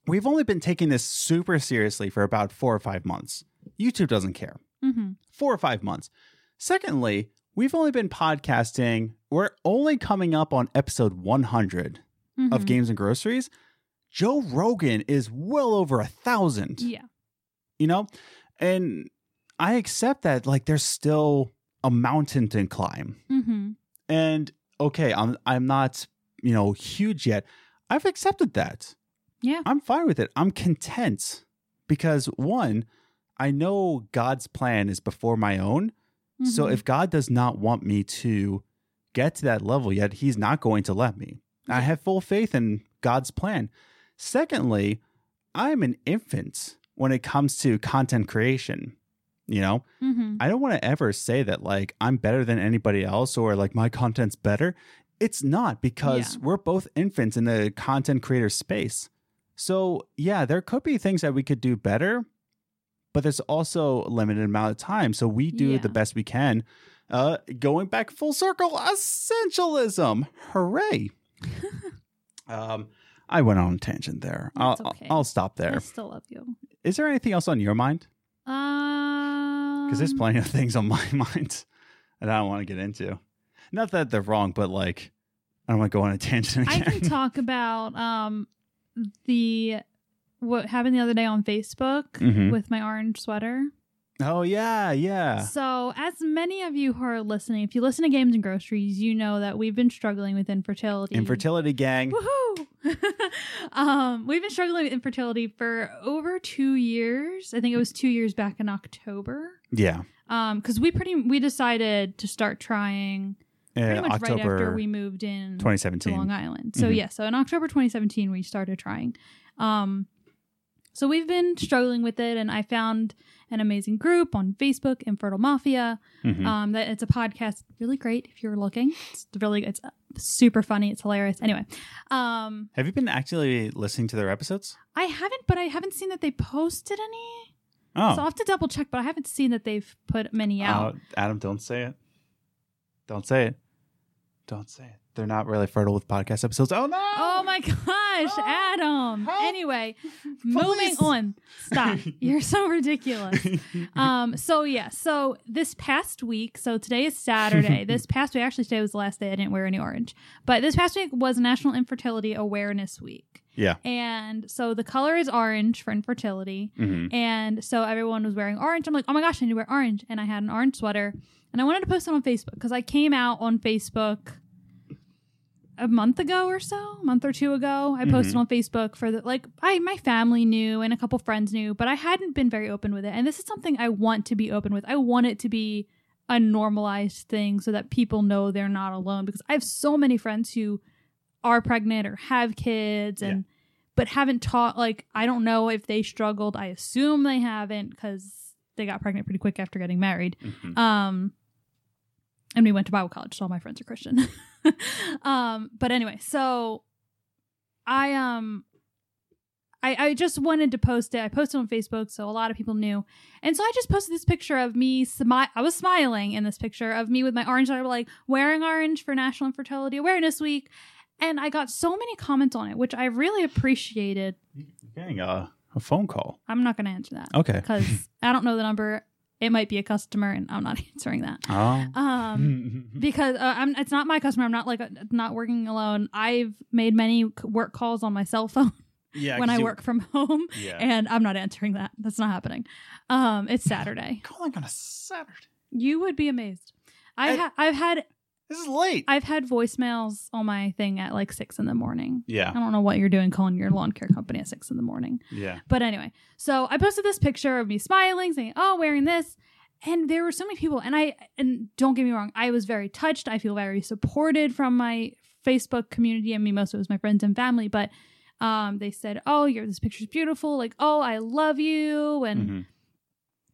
we've only been taking this super seriously for about four or five months. YouTube doesn't care. hmm Four or five months. Secondly, we've only been podcasting. We're only coming up on episode 100 Mm-hmm. of Games and Groceries. Joe Rogan is well over a thousand, Yeah. you know? And I accept that like there's still a mountain to climb. hmm And okay, I'm I'm not, you know, huge yet. I've accepted that. Yeah. I'm fine with it. I'm content because one, I know God's plan is before my own. So Mhm. if God does not want me to get to that level yet, he's not going to let me. I have full faith in God's plan. Secondly, I'm an infant when it comes to content creation. You know, Mhm. I don't want to ever say that like I'm better than anybody else or like my content's better. It's not because Yeah. we're both infants in the content creator space. So, yeah, there could be things that we could do better, but there's also a limited amount of time. So we do Yeah. the best we can. Uh, going back full circle, essentialism. Hooray. um, I went on a tangent there. I'll, okay. I'll stop I there. still love you. Is there anything else on your mind? Um, Because there's plenty of things on my mind that I don't want to get into. Not that they're wrong, but like, I don't want to go on a tangent again. I can talk about um the what happened the other day on Facebook Mhm. with my orange sweater. oh, yeah, yeah. So, as many of you who are listening, if you listen to Games and Groceries, you know that we've been struggling with infertility. Infertility gang. Woohoo! um, we've been struggling with infertility for over two years. I think it was two years back in October. Yeah. Um, because we pretty we decided to start trying pretty Uh, much right after we moved in 2017 to 2017. Long Island. So Mhm. yeah, so in October 2017 we started trying. Um so we've been struggling with it and I found an amazing group on Facebook, Infertile Mafia. Mhm. Um that it's a podcast really great if you're looking. It's really it's super funny, it's hilarious. Anyway, um Have you been actually listening to their episodes? I haven't but I haven't seen that they posted any. Oh. So I'll have to double check, but I haven't seen that they've put many out. Uh, Adam, don't say it. Don't say it. Don't say it. They're not really fertile with podcast episodes. Oh, no. Oh my gosh, Adam. help. Anyway, moving on. Stop. You're so ridiculous. Um, so yeah, so this past week, so today is Saturday. this past week, actually today was the last day I didn't wear any orange. But this past week was National Infertility Awareness Week. yeah. And so the color is orange for infertility. hmm And so everyone was wearing orange. I'm like, oh my gosh, I need to wear orange. And I had an orange sweater. And I wanted to post it on Facebook because I came out on Facebook a month ago or so, a month or two ago. I posted on Facebook for the like I my family knew and a couple friends knew, but I hadn't been very open with it. And this is something I want to be open with. I want it to be a normalized thing so that people know they're not alone because I have so many friends who are pregnant or have kids and but haven't taught like I don't know if they struggled. I assume they haven't because they got pregnant pretty quick after getting married. Mhm. Um, and we went to Bible college, so all my friends are Christian. um, but anyway, so I um I, I just wanted to post it. I posted on Facebook, so a lot of people knew. And so I just posted this picture of me smi- I was smiling in this picture of me with my orange sweater, like wearing orange for National Infertility Awareness Week. And I got so many comments on it, which I really appreciated. You're getting a, a phone call. I'm not going to answer that Okay. because I don't know the number. It might be a customer, and I'm not answering that. Oh. Um, because uh, I'm it's not my customer. I'm not like a, not working alone. I've made many work calls on my cell phone yeah. when 'cause I you- work from home, Yeah. and I'm not answering that. That's not happening. Um, it's Saturday. calling on a Saturday. You would be amazed. I I- ha- I've had This is late. I've had voicemails on my thing at like six in the morning. Yeah. I don't know what you're doing calling your lawn care company at six in the morning. Yeah. But anyway, so I posted this picture of me smiling, saying, "Oh, wearing this," and there were so many people. And I and don't get me wrong, I was very touched. I feel very supported from my Facebook community. I mean, most of it was my friends and family, but um, they said, "Oh, your this picture's beautiful." Like, "Oh, I love you," and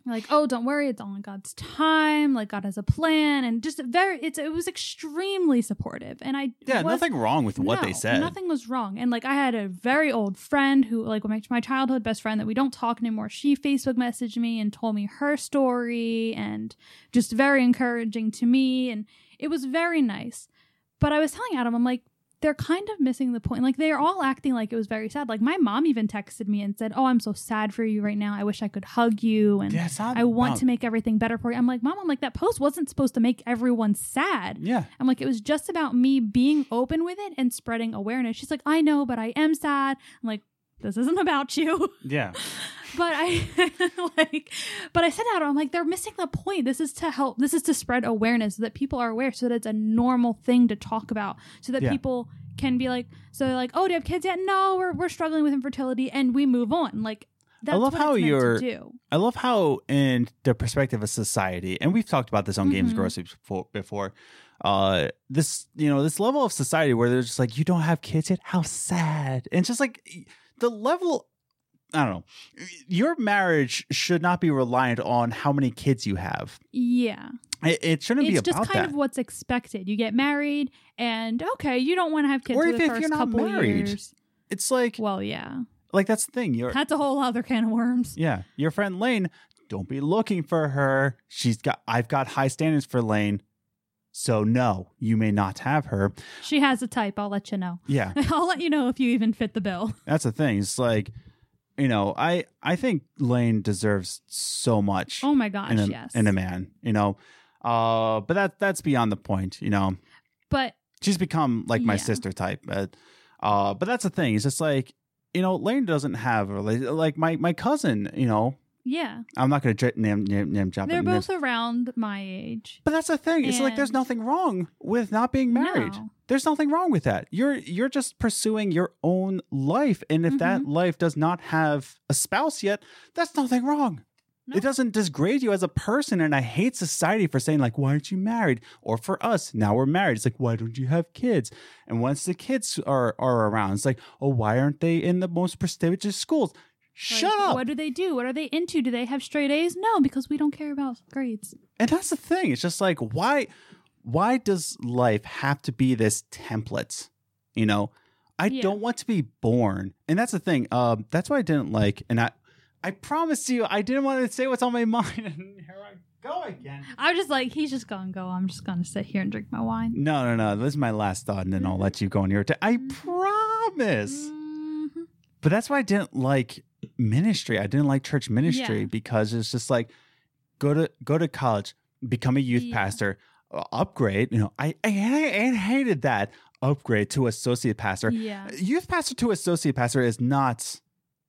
Mhm. like, "Oh, don't worry, it's all in God's time. Like, God has a plan," and just very. It's it was extremely supportive, and I Yeah. was- Nothing wrong with what they said. Nothing was wrong. And like I had a very old friend who like my, my childhood best friend that we don't talk anymore. She Facebook messaged me and told me her story and just very encouraging to me and it was very nice. But I was telling Adam, I'm like, they're kind of missing the point. Like they're all acting like it was very sad. Like my mom even texted me and said, "Oh, I'm so sad for you right now. I wish I could hug you and Yeah. It's I want about- to make everything better for you." I'm like, "Mom, I'm like that post wasn't supposed to make everyone sad." Yeah. I'm like, it was just about me being open with it and spreading awareness. She's like, I know, but I am sad. I'm like, this isn't about you. Yeah. but I like, but I said that I'm like, they're missing the point. This is to help. This is to spread awareness so that people are aware, so that it's a normal thing to talk about, so that Yeah. people can be like, so they're like, oh, do you have kids yet? No, we're we're struggling with infertility, and we move on. Like, that's I love what how you're- do. I love how, in the perspective of society, and we've talked about this on Games Mhm. Grocery before, before, uh, this you know this level of society where they're just like, you don't have kids yet, how sad, and just like the level. I don't know. Your marriage should not be reliant on how many kids you have. Yeah. It, it shouldn't be it's just kind that. of what's expected. You get married, and okay, you don't want to have kids Or if- if you're not married. years. it's like, Well, yeah, like that's the thing. You're that's a whole other can of worms. Yeah, your friend Lane, don't be looking for her. She's got I've got high standards for Lane. So no, you may not have her. She has a type. I'll let you know. Yeah, I'll let you know if you even fit the bill. that's the thing. It's like, you know, I I think Lane deserves so much Oh my gosh, in a yes. in a man, you know. Uh but that that's beyond the point, you know. but She's become like my Yeah. sister type. But uh but that's the thing. It's just like, you know, Lane doesn't have a like my my cousin, you know. Yeah, I'm not going to name name name drop they're it. both around my age. But that's the thing. It's like there's nothing wrong with not being married. No. There's nothing wrong with that. You're you're just pursuing your own life, and if that Mm-hmm. life does not have a spouse yet, that's nothing wrong. No. It doesn't disgrade you as a person, and I hate society for saying like, "Why aren't you married?" Or for us, now we're married. It's like, "Why don't you have kids?" And once the kids are are around, it's like, "Oh, why aren't they in the most prestigious schools?" Like, Shut up. What do they do? What are they into? Do they have straight A's? No, because we don't care about grades. And that's the thing. It's just like why why does life have to be this template? You know, I Yeah. don't want to be born. And that's the thing. Um that's what I didn't like and I I promised you I didn't want to say what's on my mind and here I go again. I'm just like, he's just gonna go. I'm just gonna sit here and drink my wine. No, no, no. This is my last thought and then I'll let you go on your t- I promise. Mhm. But that's why I didn't like ministry. I didn't like church ministry Yeah. because it's just like go to go to college, become a youth Yeah. pastor, uh, upgrade. You know, I, I I hated that upgrade to associate pastor. Yeah. Youth pastor to associate pastor is not,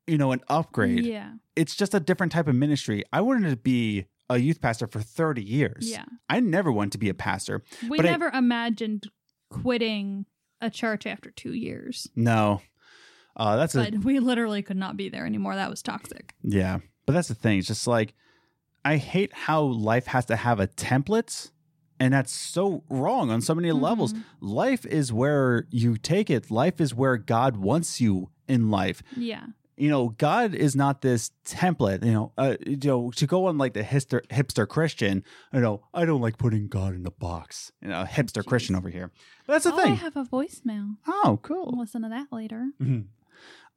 you know, an upgrade. Yeah. It's just a different type of ministry. I wanted to be a youth pastor for thirty years. Yeah. I never wanted to be a pastor. We But I- never imagined quitting a church after two years. No. Uh, that's a we literally could not be there anymore. That was toxic. Yeah. But that's the thing. It's just like I hate how life has to have a template. And that's so wrong on so many levels. Mhm. Life is where you take it. Life is where God wants you in life. Yeah. You know, God is not this template. You know, uh, you know, to go on like the hipster, hipster Christian. You know, I don't like putting God in a box. You know, hipster Jeez. Christian over here. But that's the oh, I have a voicemail. oh, I'll cool. listen to that later.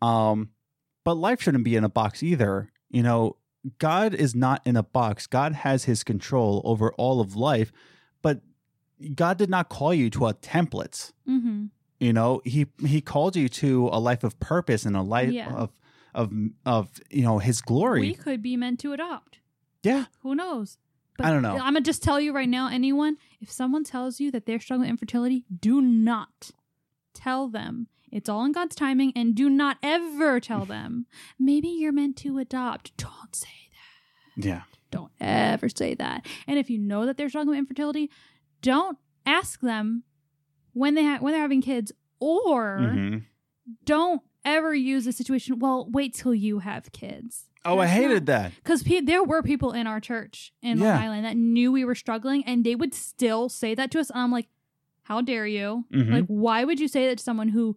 Um, but life shouldn't be in a box either. You know, God is not in a box. God has his control over all of life, but God did not call you to a template. Mm-hmm. You know, he he called you to a life of purpose and a life Yeah. of of of you know his glory. We could be meant to adopt. Yeah. Who knows? I don't know. I'm gonna just tell you right now, anyone, if someone tells you that they're struggling with infertility, do not tell them. It's all in God's timing, and do not ever tell them. Maybe you're meant to adopt. Don't say that. Yeah. Don't ever say that. And if you know that they're struggling with infertility, don't ask them when they ha- when they're having kids, or Mhm. don't ever use the situation. Well, wait till you have kids. Oh, I hated not- that. because pe- there were people in our church in Long Island that knew we were struggling, and they would still say that to us. And I'm like, "How dare you? Mhm. Like, why would you say that to someone who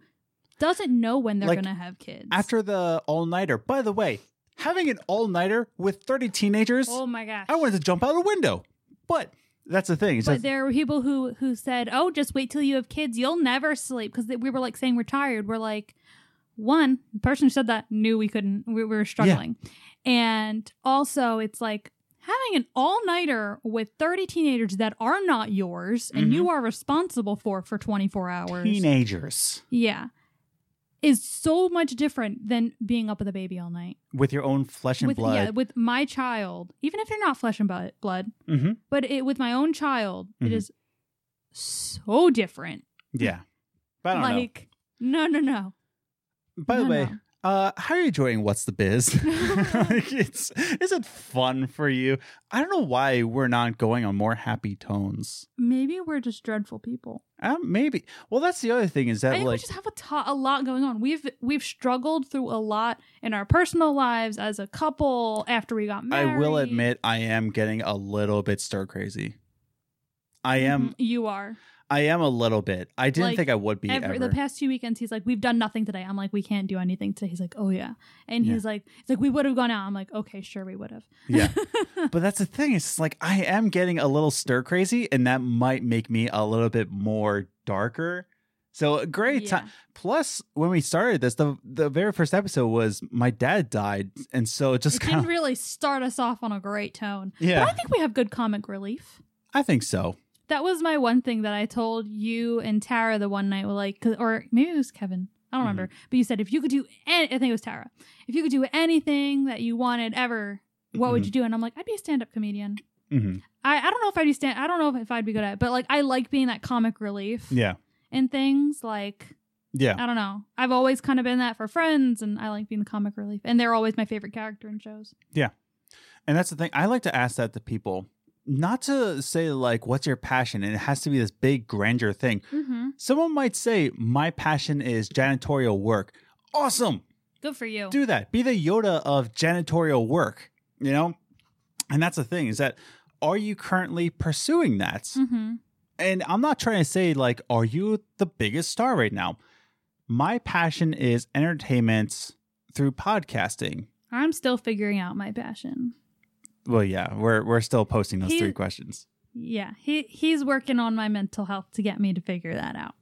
doesn't know when they're Like, gonna have kids?" After the all nighter. By the way, having an all nighter with 30 teenagers, oh my gosh, I wanted to jump out a window. But that's the thing. It's But just, there were people who who said, "Oh, just wait till you have kids. You'll never sleep." Because we were like saying we're tired. We're like, one the person who said that knew we couldn't. We, we were struggling, and also it's like having an all nighter with thirty teenagers that are not yours and mm-hmm. you are responsible for for twenty four hours. teenagers yeah, is so much different than being up with a baby all night. with your own flesh and with blood. yeah, with my child, even if you're not flesh and blood, hmm but it, with my own child, it Mhm. is so different. Yeah. But I don't know. like, no, no, no. By the way, no. Uh, how are you enjoying What's the Biz? like it's is it fun for you? I don't know why we're not going on more happy tones. maybe we're just dreadful people. Um, maybe. Well, that's the other thing is I that think like we just have a to- a lot going on. We've we've struggled through a lot in our personal lives as a couple after we got married. I will admit I am getting a little bit stir crazy. I am Mhm, you are. I am a little bit. I didn't Like, think I would be Every, ever. the past two weekends, he's like, "We've done nothing today." I'm like, "We can't do anything today." He's like, "Oh yeah," and Yeah. he's like, "It's like, we would have gone out." I'm like, "Okay, sure, we would have." yeah. but that's the thing. It's like I am getting a little stir crazy, and that might make me a little bit more darker. So great Yeah. time. Plus, when we started this, the the very first episode was my dad died, and so it just it kind didn't really start us off on a great tone. yeah. But I think we have good comic relief. I think so. That was my one thing that I told you and Tara the one night. like, or maybe it was Kevin. I don't remember. But you said if you could do, any, I think it was Tara. If you could do anything that you wanted ever, what would Mhm. you do? And I'm like, I'd be a stand up comedian. hmm I, I don't know if I'd be stand. I don't know if, I'd be good at it, but like I like being that comic relief Yeah, in things. Like yeah. I don't know. I've always kind of been that for friends, and I like being the comic relief. And they're always my favorite character in shows. Yeah. And that's the thing. I like to ask that to people, not to say like, "What's your passion?" And it has to be this big grandeur thing. Mm-hmm. Someone might say, "My passion is janitorial work." Awesome. Good for you. do that. Be the Yoda of janitorial work, you know? And that's the thing is that are you currently pursuing that? Mm-hmm. And I'm not trying to say like are you the biggest star right now? My passion is entertainment through podcasting. I'm still figuring out my passion. Well, yeah, we're we're still posting those He- three questions. Yeah, he he's working on my mental health to get me to figure that out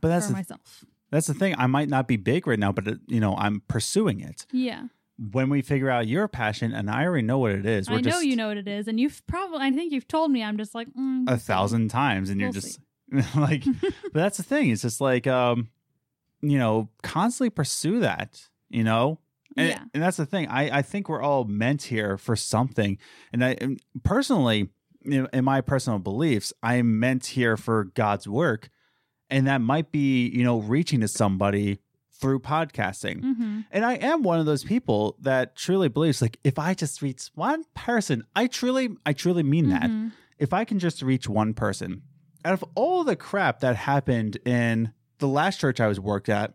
But that's for the, myself. that's the thing. I might not be big right now, but it, you know, I'm pursuing it. Yeah, When we figure out your passion, and I already know what it is, we're I know just you know what it is, and you've probably I think you've told me. I'm just like mm, a thousand times and you're We'll just like but that's the thing it's just like um you know constantly pursue that you know and, Yeah. and that's the thing i i think we're all meant here for something and i and personally in, in my personal beliefs i'm meant here for god's work and that might be you know reaching to somebody through podcasting hmm and I am one of those people that truly believes like if I just reach one person, I truly I truly mean that. Mm-hmm. If I can just reach one person, out of all the crap that happened in the last church I was worked at,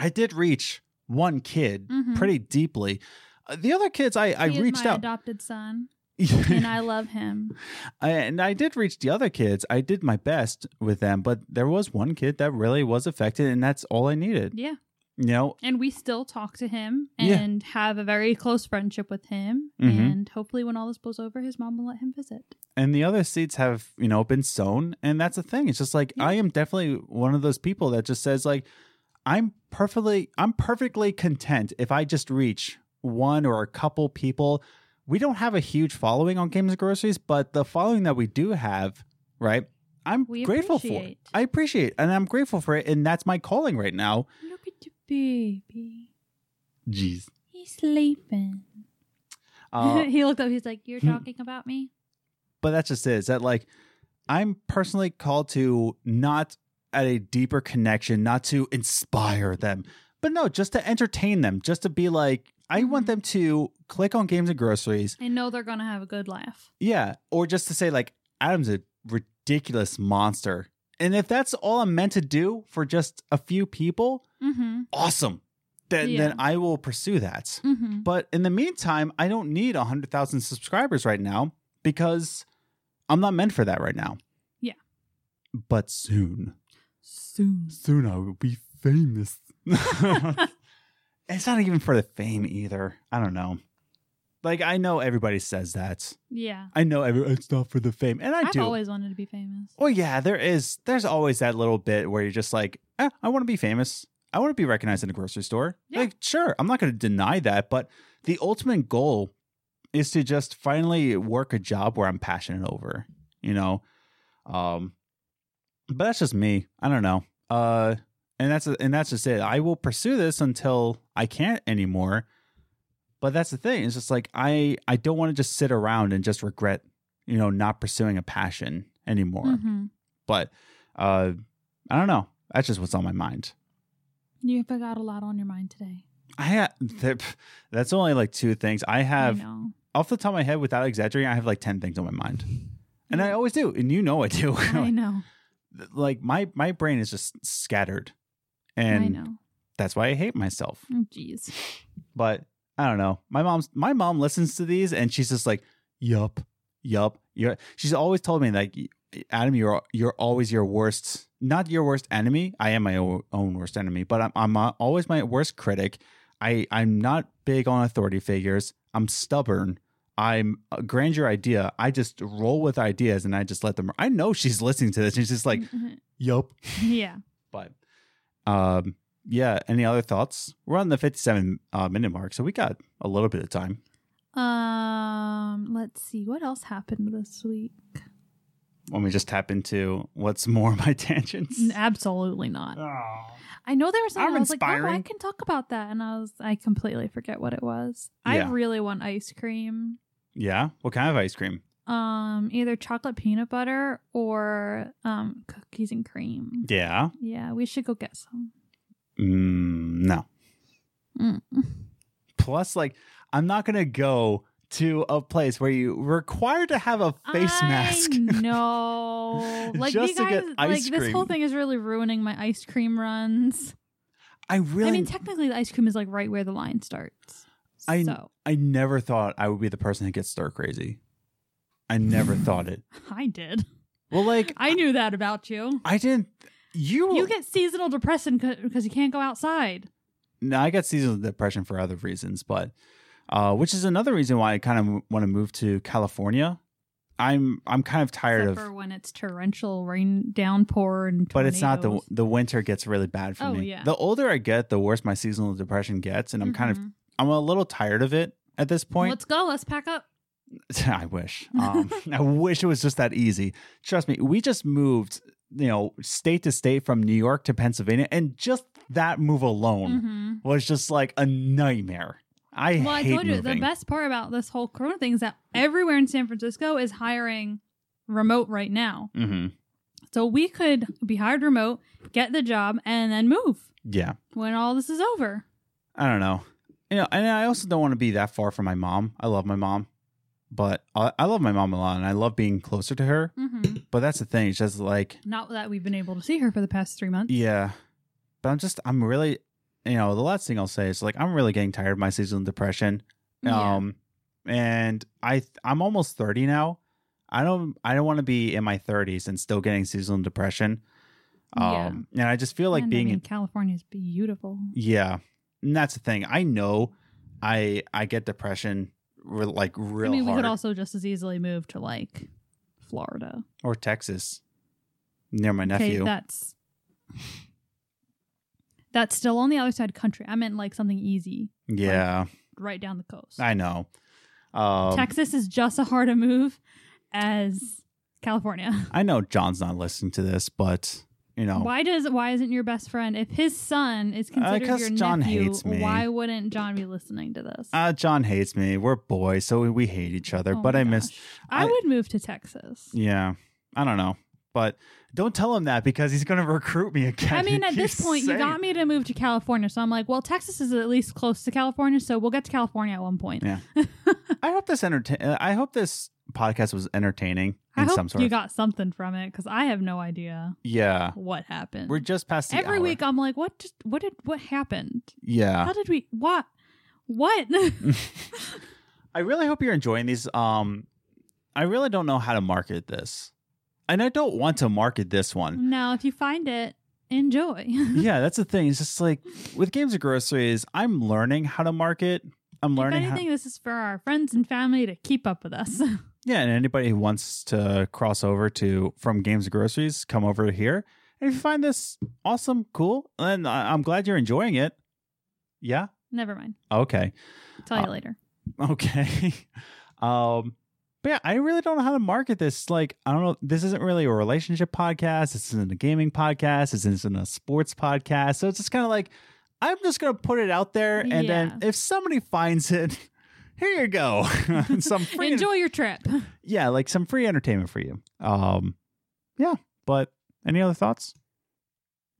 I did reach one kid Mhm. pretty deeply. Uh, the other kids I I reached my out adopted son, and I love him. I- and I did reach the other kids. I did my best with them, but there was one kid that really was affected and that's all I needed. Yeah, You know, and we still talk to him Yeah. and have a very close friendship with him. Mhm. And hopefully, when all this blows over, his mom will let him visit. and the other seeds have you know been sown and that's the thing it's just like Yeah. i am definitely one of those people that just says like i'm perfectly i'm perfectly content if i just reach one or a couple people we don't have a huge following on games and groceries but the following that we do have right i'm We grateful for appreciate. i appreciate and i'm grateful for it and that's my calling right now Look at the baby. jeez He's sleeping. Uh, he looked up. He's like, "You're hmm. talking about me." but that's just it. Is that like I'm personally called to not at a deeper connection, not to inspire them, but no, just to entertain them, just to be like, I want Mhm. them to click on games and groceries. I know they're gonna have a good laugh. Yeah. Or just to say, like, Adam's a ridiculous monster. And if that's all I'm meant to do for just a few people, Mm-hmm. awesome. Then, Yeah. then I will pursue that. Mm-hmm. But in the meantime, I don't need 100,000 subscribers right now because I'm not meant for that right now. Yeah. But soon, Soon. soon I will be famous. it's not even for the fame either. I don't know. Like, I know everybody says that. Yeah. I know every, it's not for the fame. And I I've do. always wanted to be famous. Well, yeah, there is. There's always that little bit where you're just like, eh, I want to be famous. I want to be recognized in a grocery store. Yeah. Like, sure, I'm not going to deny that, but the ultimate goal is to just finally work a job where I'm passionate over. You know, um, but that's just me. I don't know. Uh, and that's and that's just it. I will pursue this until I can't anymore. But that's the thing. It's just like I I don't want to just sit around and just regret, you know, not pursuing a passion anymore Mm-hmm. but uh i don't know that's just what's on my mind You forgot a lot on your mind today. i ha- that's only like two things i have I off the top of my head without exaggerating i have like 10 things on my mind and i always do and you know i do I know. Like my my brain is just scattered. And I know. that's why i hate myself. Oh, Jeez. but i don't know. My mom's my mom listens to these and she's just like yup yup you're she's always told me like adam you're you're always your worst not your worst enemy. I am my own worst enemy but i'm, I'm uh, always my worst critic. I i'm not big on authority figures. I'm stubborn i'm a grandeur idea i just roll with ideas and i just let them i know she's listening to this and she's just like Mhm. yup yeah. but um yeah any other thoughts we're on the 57 uh, minute mark so we got a little bit of time Um. Let's see. What else happened this week? when we just tap into what's more my tangents Absolutely not. I know there was something I'm I was like, oh, I can talk about that, and I was I completely forget what it was. I really want ice cream. Yeah what kind of ice cream Um, either chocolate peanut butter or um cookies and cream. yeah Yeah, we should go get some. mm, no Mm. plus like i'm not gonna go to a place where you required to have a face mask No, like Just you to guys, get like ice this whole thing is really ruining my ice cream runs. i really I mean, technically, the ice cream is like right where the line starts. I- so I never thought i would be the person who gets stir crazy i never thought it I did. well like I knew that about you. i didn't you You get seasonal depression because you can't go outside. No, I got seasonal depression for other reasons, but uh, which is another reason why I kind of want to move to California. I'm I'm kind of tired Except of, for when it's torrential rain, downpour, and but it's not the the winter gets really bad for Oh, me. yeah. The older I get, the worse my seasonal depression gets, and I'm kind of Mhm. I'm a little tired of it at this point. Let's go. Let's pack up. I wish. Um, I wish it was just that easy. Trust me, we just moved, you know, state to state from New York to Pennsylvania, and just that move alone hmm was just like a nightmare. I Well, I told you moving. the best part about this whole Corona thing is that everywhere in San Francisco is hiring remote right now. hmm So we could be hired remote, get the job, and then move Yeah. when all this is over. I don't know. You know, and I also don't want to be that far from my mom. I love my mom, but I, I love my mom a lot, and I love being closer to her. hmm But that's the thing; it's just like, Not that we've been able to see her for the past three months. yeah. But I'm just, I'm really, you know, the last thing I'll say is like, I'm really getting tired of my seasonal depression. Yeah. Um, and I, I'm almost thirty now. I don't, I don't want to be in my 30s and still getting seasonal depression. Yeah. Um, and I just feel like And, being I mean, in, California is beautiful. Yeah, and that's the thing. I know, I I get depression re- like real I mean, we hard, could also just as easily move to like Florida. or Texas, near my Okay, nephew. that's that's still on the other side of the country. I meant like something easy, yeah, right down the coast. I know. Um, Texas is just as hard a move as California. I know John's not listening to this, but you know, Why does why isn't your best friend if his son is considered Uh, your John nephew? hates me. Why wouldn't John be listening to this? uh, John hates me. We're boys, so we, we hate each other. Oh but I miss. I, I- would move to Texas. Yeah, I don't know, but don't tell him that because he's going to recruit me again. I mean, at this point, you got me to move to California, so I'm like, well, Texas is at least close to California, so we'll get to California at one point. Yeah. I hope this entertain. uh, I hope this podcast was entertaining I in hope some sort you of. got something from it because I have no idea yeah, what happened. we're just past the Every hour. week, I'm like, what? Just, what did? What happened? Yeah, How did we? What? What? I really hope you're enjoying these. Um, I really don't know how to market this, and I don't want to market this one. now, if you find it, enjoy. yeah, that's the thing. It's just like with games and groceries, I'm learning how to market. I'm if learning. anything, this is for our friends and family to keep up with us. Yeah, and anybody who wants to cross over to from games and groceries, come over here. And if you find this awesome, cool, then I- I'm glad you're enjoying it. Yeah. Never mind. Okay. Tell you Uh, later. Okay. um but yeah, I really don't know how to market this. Like, I don't know. This isn't really a relationship podcast. This isn't a gaming podcast. This isn't a sports podcast. So it's just kind of like, I'm just going to put it out there. And then if somebody finds it, here you go. some free, Enjoy your trip. yeah, like some free entertainment for you. Um, yeah. But any other thoughts?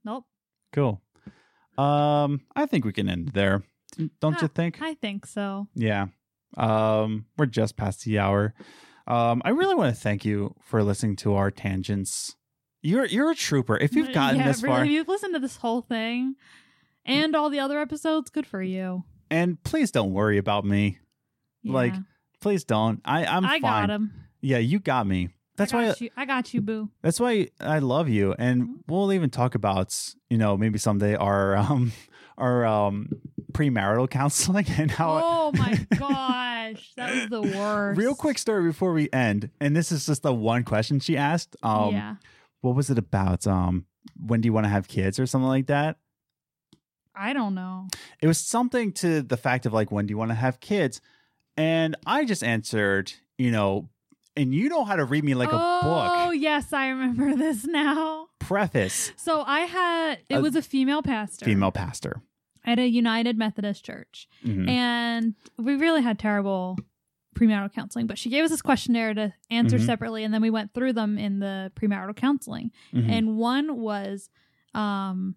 Nope. Cool. Um, I think we can end there. Don't you think? I think so. Yeah. Um, we're just past the hour. Um, I really want to thank you for listening to our tangents. You're you're a trooper. If you've gotten yeah, this really, far, if you've listened to this whole thing and all the other episodes, good for you. and please don't worry about me. Like, Please don't. I I'm I fine. got him. Yeah, you got me. That's I why got you. I got you, boo. that's why I love you, and we'll even talk about you know maybe someday our um our um premarital counseling and how. Oh my gosh, that was the worst. Real quick story before we end, and this is just the one question she asked. Um, yeah, what was it about? Um, when do you want to have kids or something like that? I don't know. It was something to the fact of like, when do you want to have kids? And I just answered, you know, and you know how to read me like a book. oh yes, I remember this now. Preface, So I had it A was a female pastor female pastor. at a United Methodist church, Mhm. and we really had terrible premarital counseling. But she gave us this questionnaire to answer Mhm. separately, and then we went through them in the premarital counseling. Mhm. And one was, um,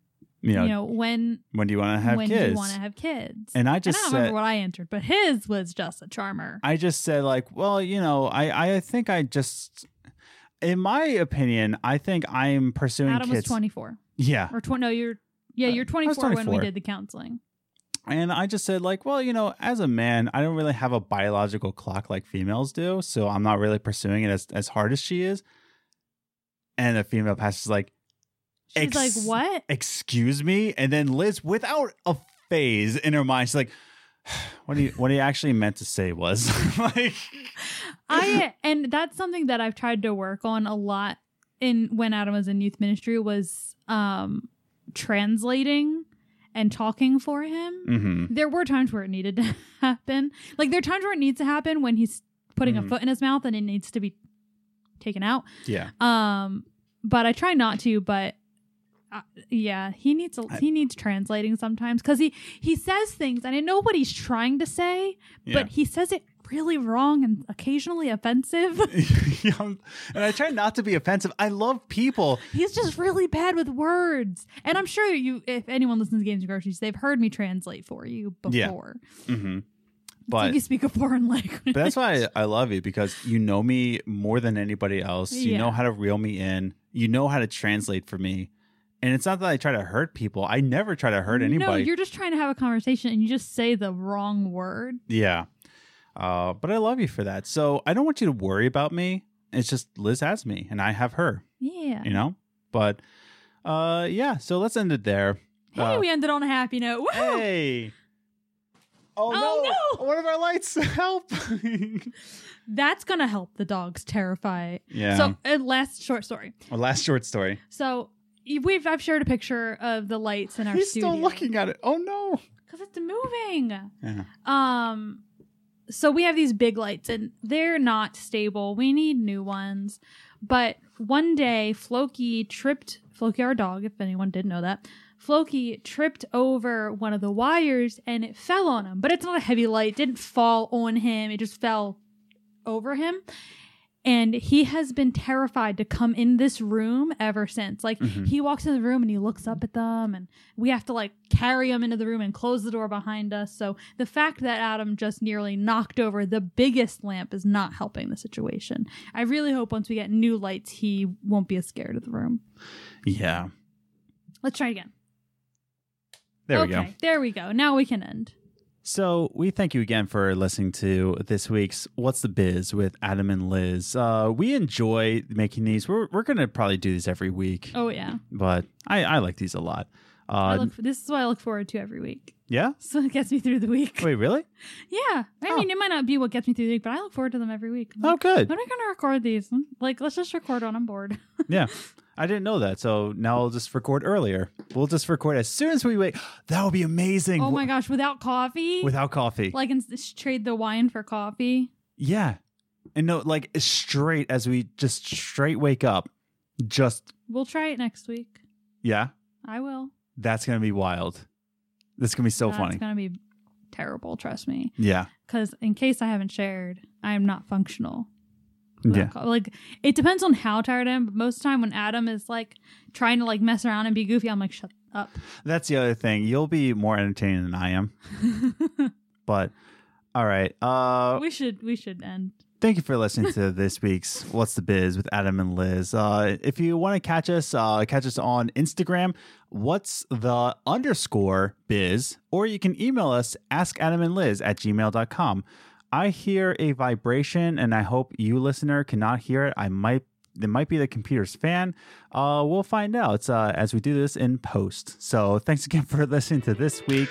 you, know, you know, when when do you want to have when do kids? you want to have kids? and I And just I don't said, remember what I answered, but his was just a charmer. I just said like, well, you know, I I think I just, in my opinion, I think I'm pursuing Adam was 24 Yeah, or 20. No, you're yeah, Uh, you're I was 24 when we did the counseling. And I just said, like, well, you know, as a man, I don't really have a biological clock like females do. So I'm not really pursuing it as, as hard as she is. And the female pastor's like, She's Ex- like, "What?" excuse me? And then Liz, without a phase in her mind, she's like, what do you what he actually meant to say was like I and that's something that I've tried to work on a lot in when Adam was in youth ministry was um translating and talking for him. hmm There were times where it needed to happen. Like there are times where it needs to happen when he's putting Mhm. a foot in his mouth and it needs to be taken out. Yeah. Um but I try not to, but uh, yeah, he needs a, I- he needs translating sometimes cuz he he says things and I know what he's trying to say, Yeah. but he says it really wrong and occasionally offensive. And I try not to be offensive. I love people. He's just really bad with words. And I'm sure you if anyone listens to Games and Groceries, they've heard me translate for you Yeah. before. hmm But you speak a foreign language. But that's why I, I love you because you know me more than anybody else. You know how to reel me in. You know how to translate for me. And it's not that I try to hurt people. I never try to hurt anybody. No, you're just trying to have a conversation and you just say the wrong word. yeah. Uh, but I love you for that. So I don't want you to worry about me. It's just Liz has me and I have her, Yeah. you know? But uh, yeah, so let's end it there. Hey, Uh, we ended on a happy note. Woo! Hey. Oh, Oh, no. no. One of our lights. Help. That's gonna help the dogs terrify. yeah. So, uh, last short story. Our last short story. So we've I've shared a picture of the lights in our studio. He's studio still looking at it. Oh no. because it's moving. Yeah. Um, so we have these big lights and they're not stable. We need new ones. But one day, Floki tripped, Floki, our dog, if anyone didn't know that, Floki tripped over one of the wires and it fell on him. But it's not a heavy light, it didn't fall on him, it just fell over him. And he has been terrified to come in this room ever since. Like Mhm. he walks in the room and he looks up at them, and we have to like carry him into the room and close the door behind us. So the fact that Adam just nearly knocked over the biggest lamp is not helping the situation. I really hope once we get new lights, he won't be as scared of the room. Yeah. Let's try it again. There okay, we go. There we go. Now we can end. So we thank you again for listening to this week's What's the Biz with Adam and Liz. Uh, we enjoy making these. We're we're gonna probably do these every week, Oh yeah, but I, I like these a lot. I Uh, look. this is what I look forward to every week. Yeah. So it gets me through the week. Wait, really? Yeah, I Oh. mean, it might not be what gets me through the week, but I look forward to them every week. I'm Oh, like, good. When are we gonna record these? Hmm, Like, let's just record when I'm bored. Yeah. I didn't know that, so now I'll just record earlier. We'll just record as soon as we wake. That would be amazing. oh my gosh, without coffee, Without coffee. like, and s- trade the wine for coffee. yeah. And no, like straight as we just straight wake up. Just We'll try it next week. yeah. I will. That's gonna be wild. This is gonna be so funny. It's gonna be terrible. Trust me. Yeah. Because in case I haven't shared, I am not functional. Yeah. Like it depends on how tired I am, but most of the time when Adam is like trying to like mess around and be goofy, I'm like, shut up. That's the other thing. You'll be more entertaining than I am. But all right. Uh we should we should end. Thank you for listening to this week's What's the Biz with Adam and Liz. Uh if you want to catch us, uh catch us on Instagram, what's the underscore biz, or you can email us ask Adam and Liz at gmail.com. I hear a vibration and I hope you listener cannot hear it. I might it might be the computer's fan. Uh, we'll find out uh, as we do this in post. So thanks again for listening to this week.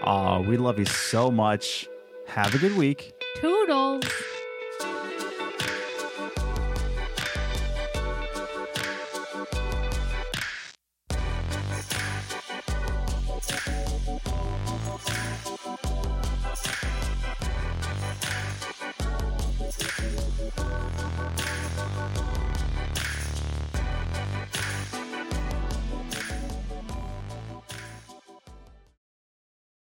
Uh, we love you so much. Have a good week. Toodles.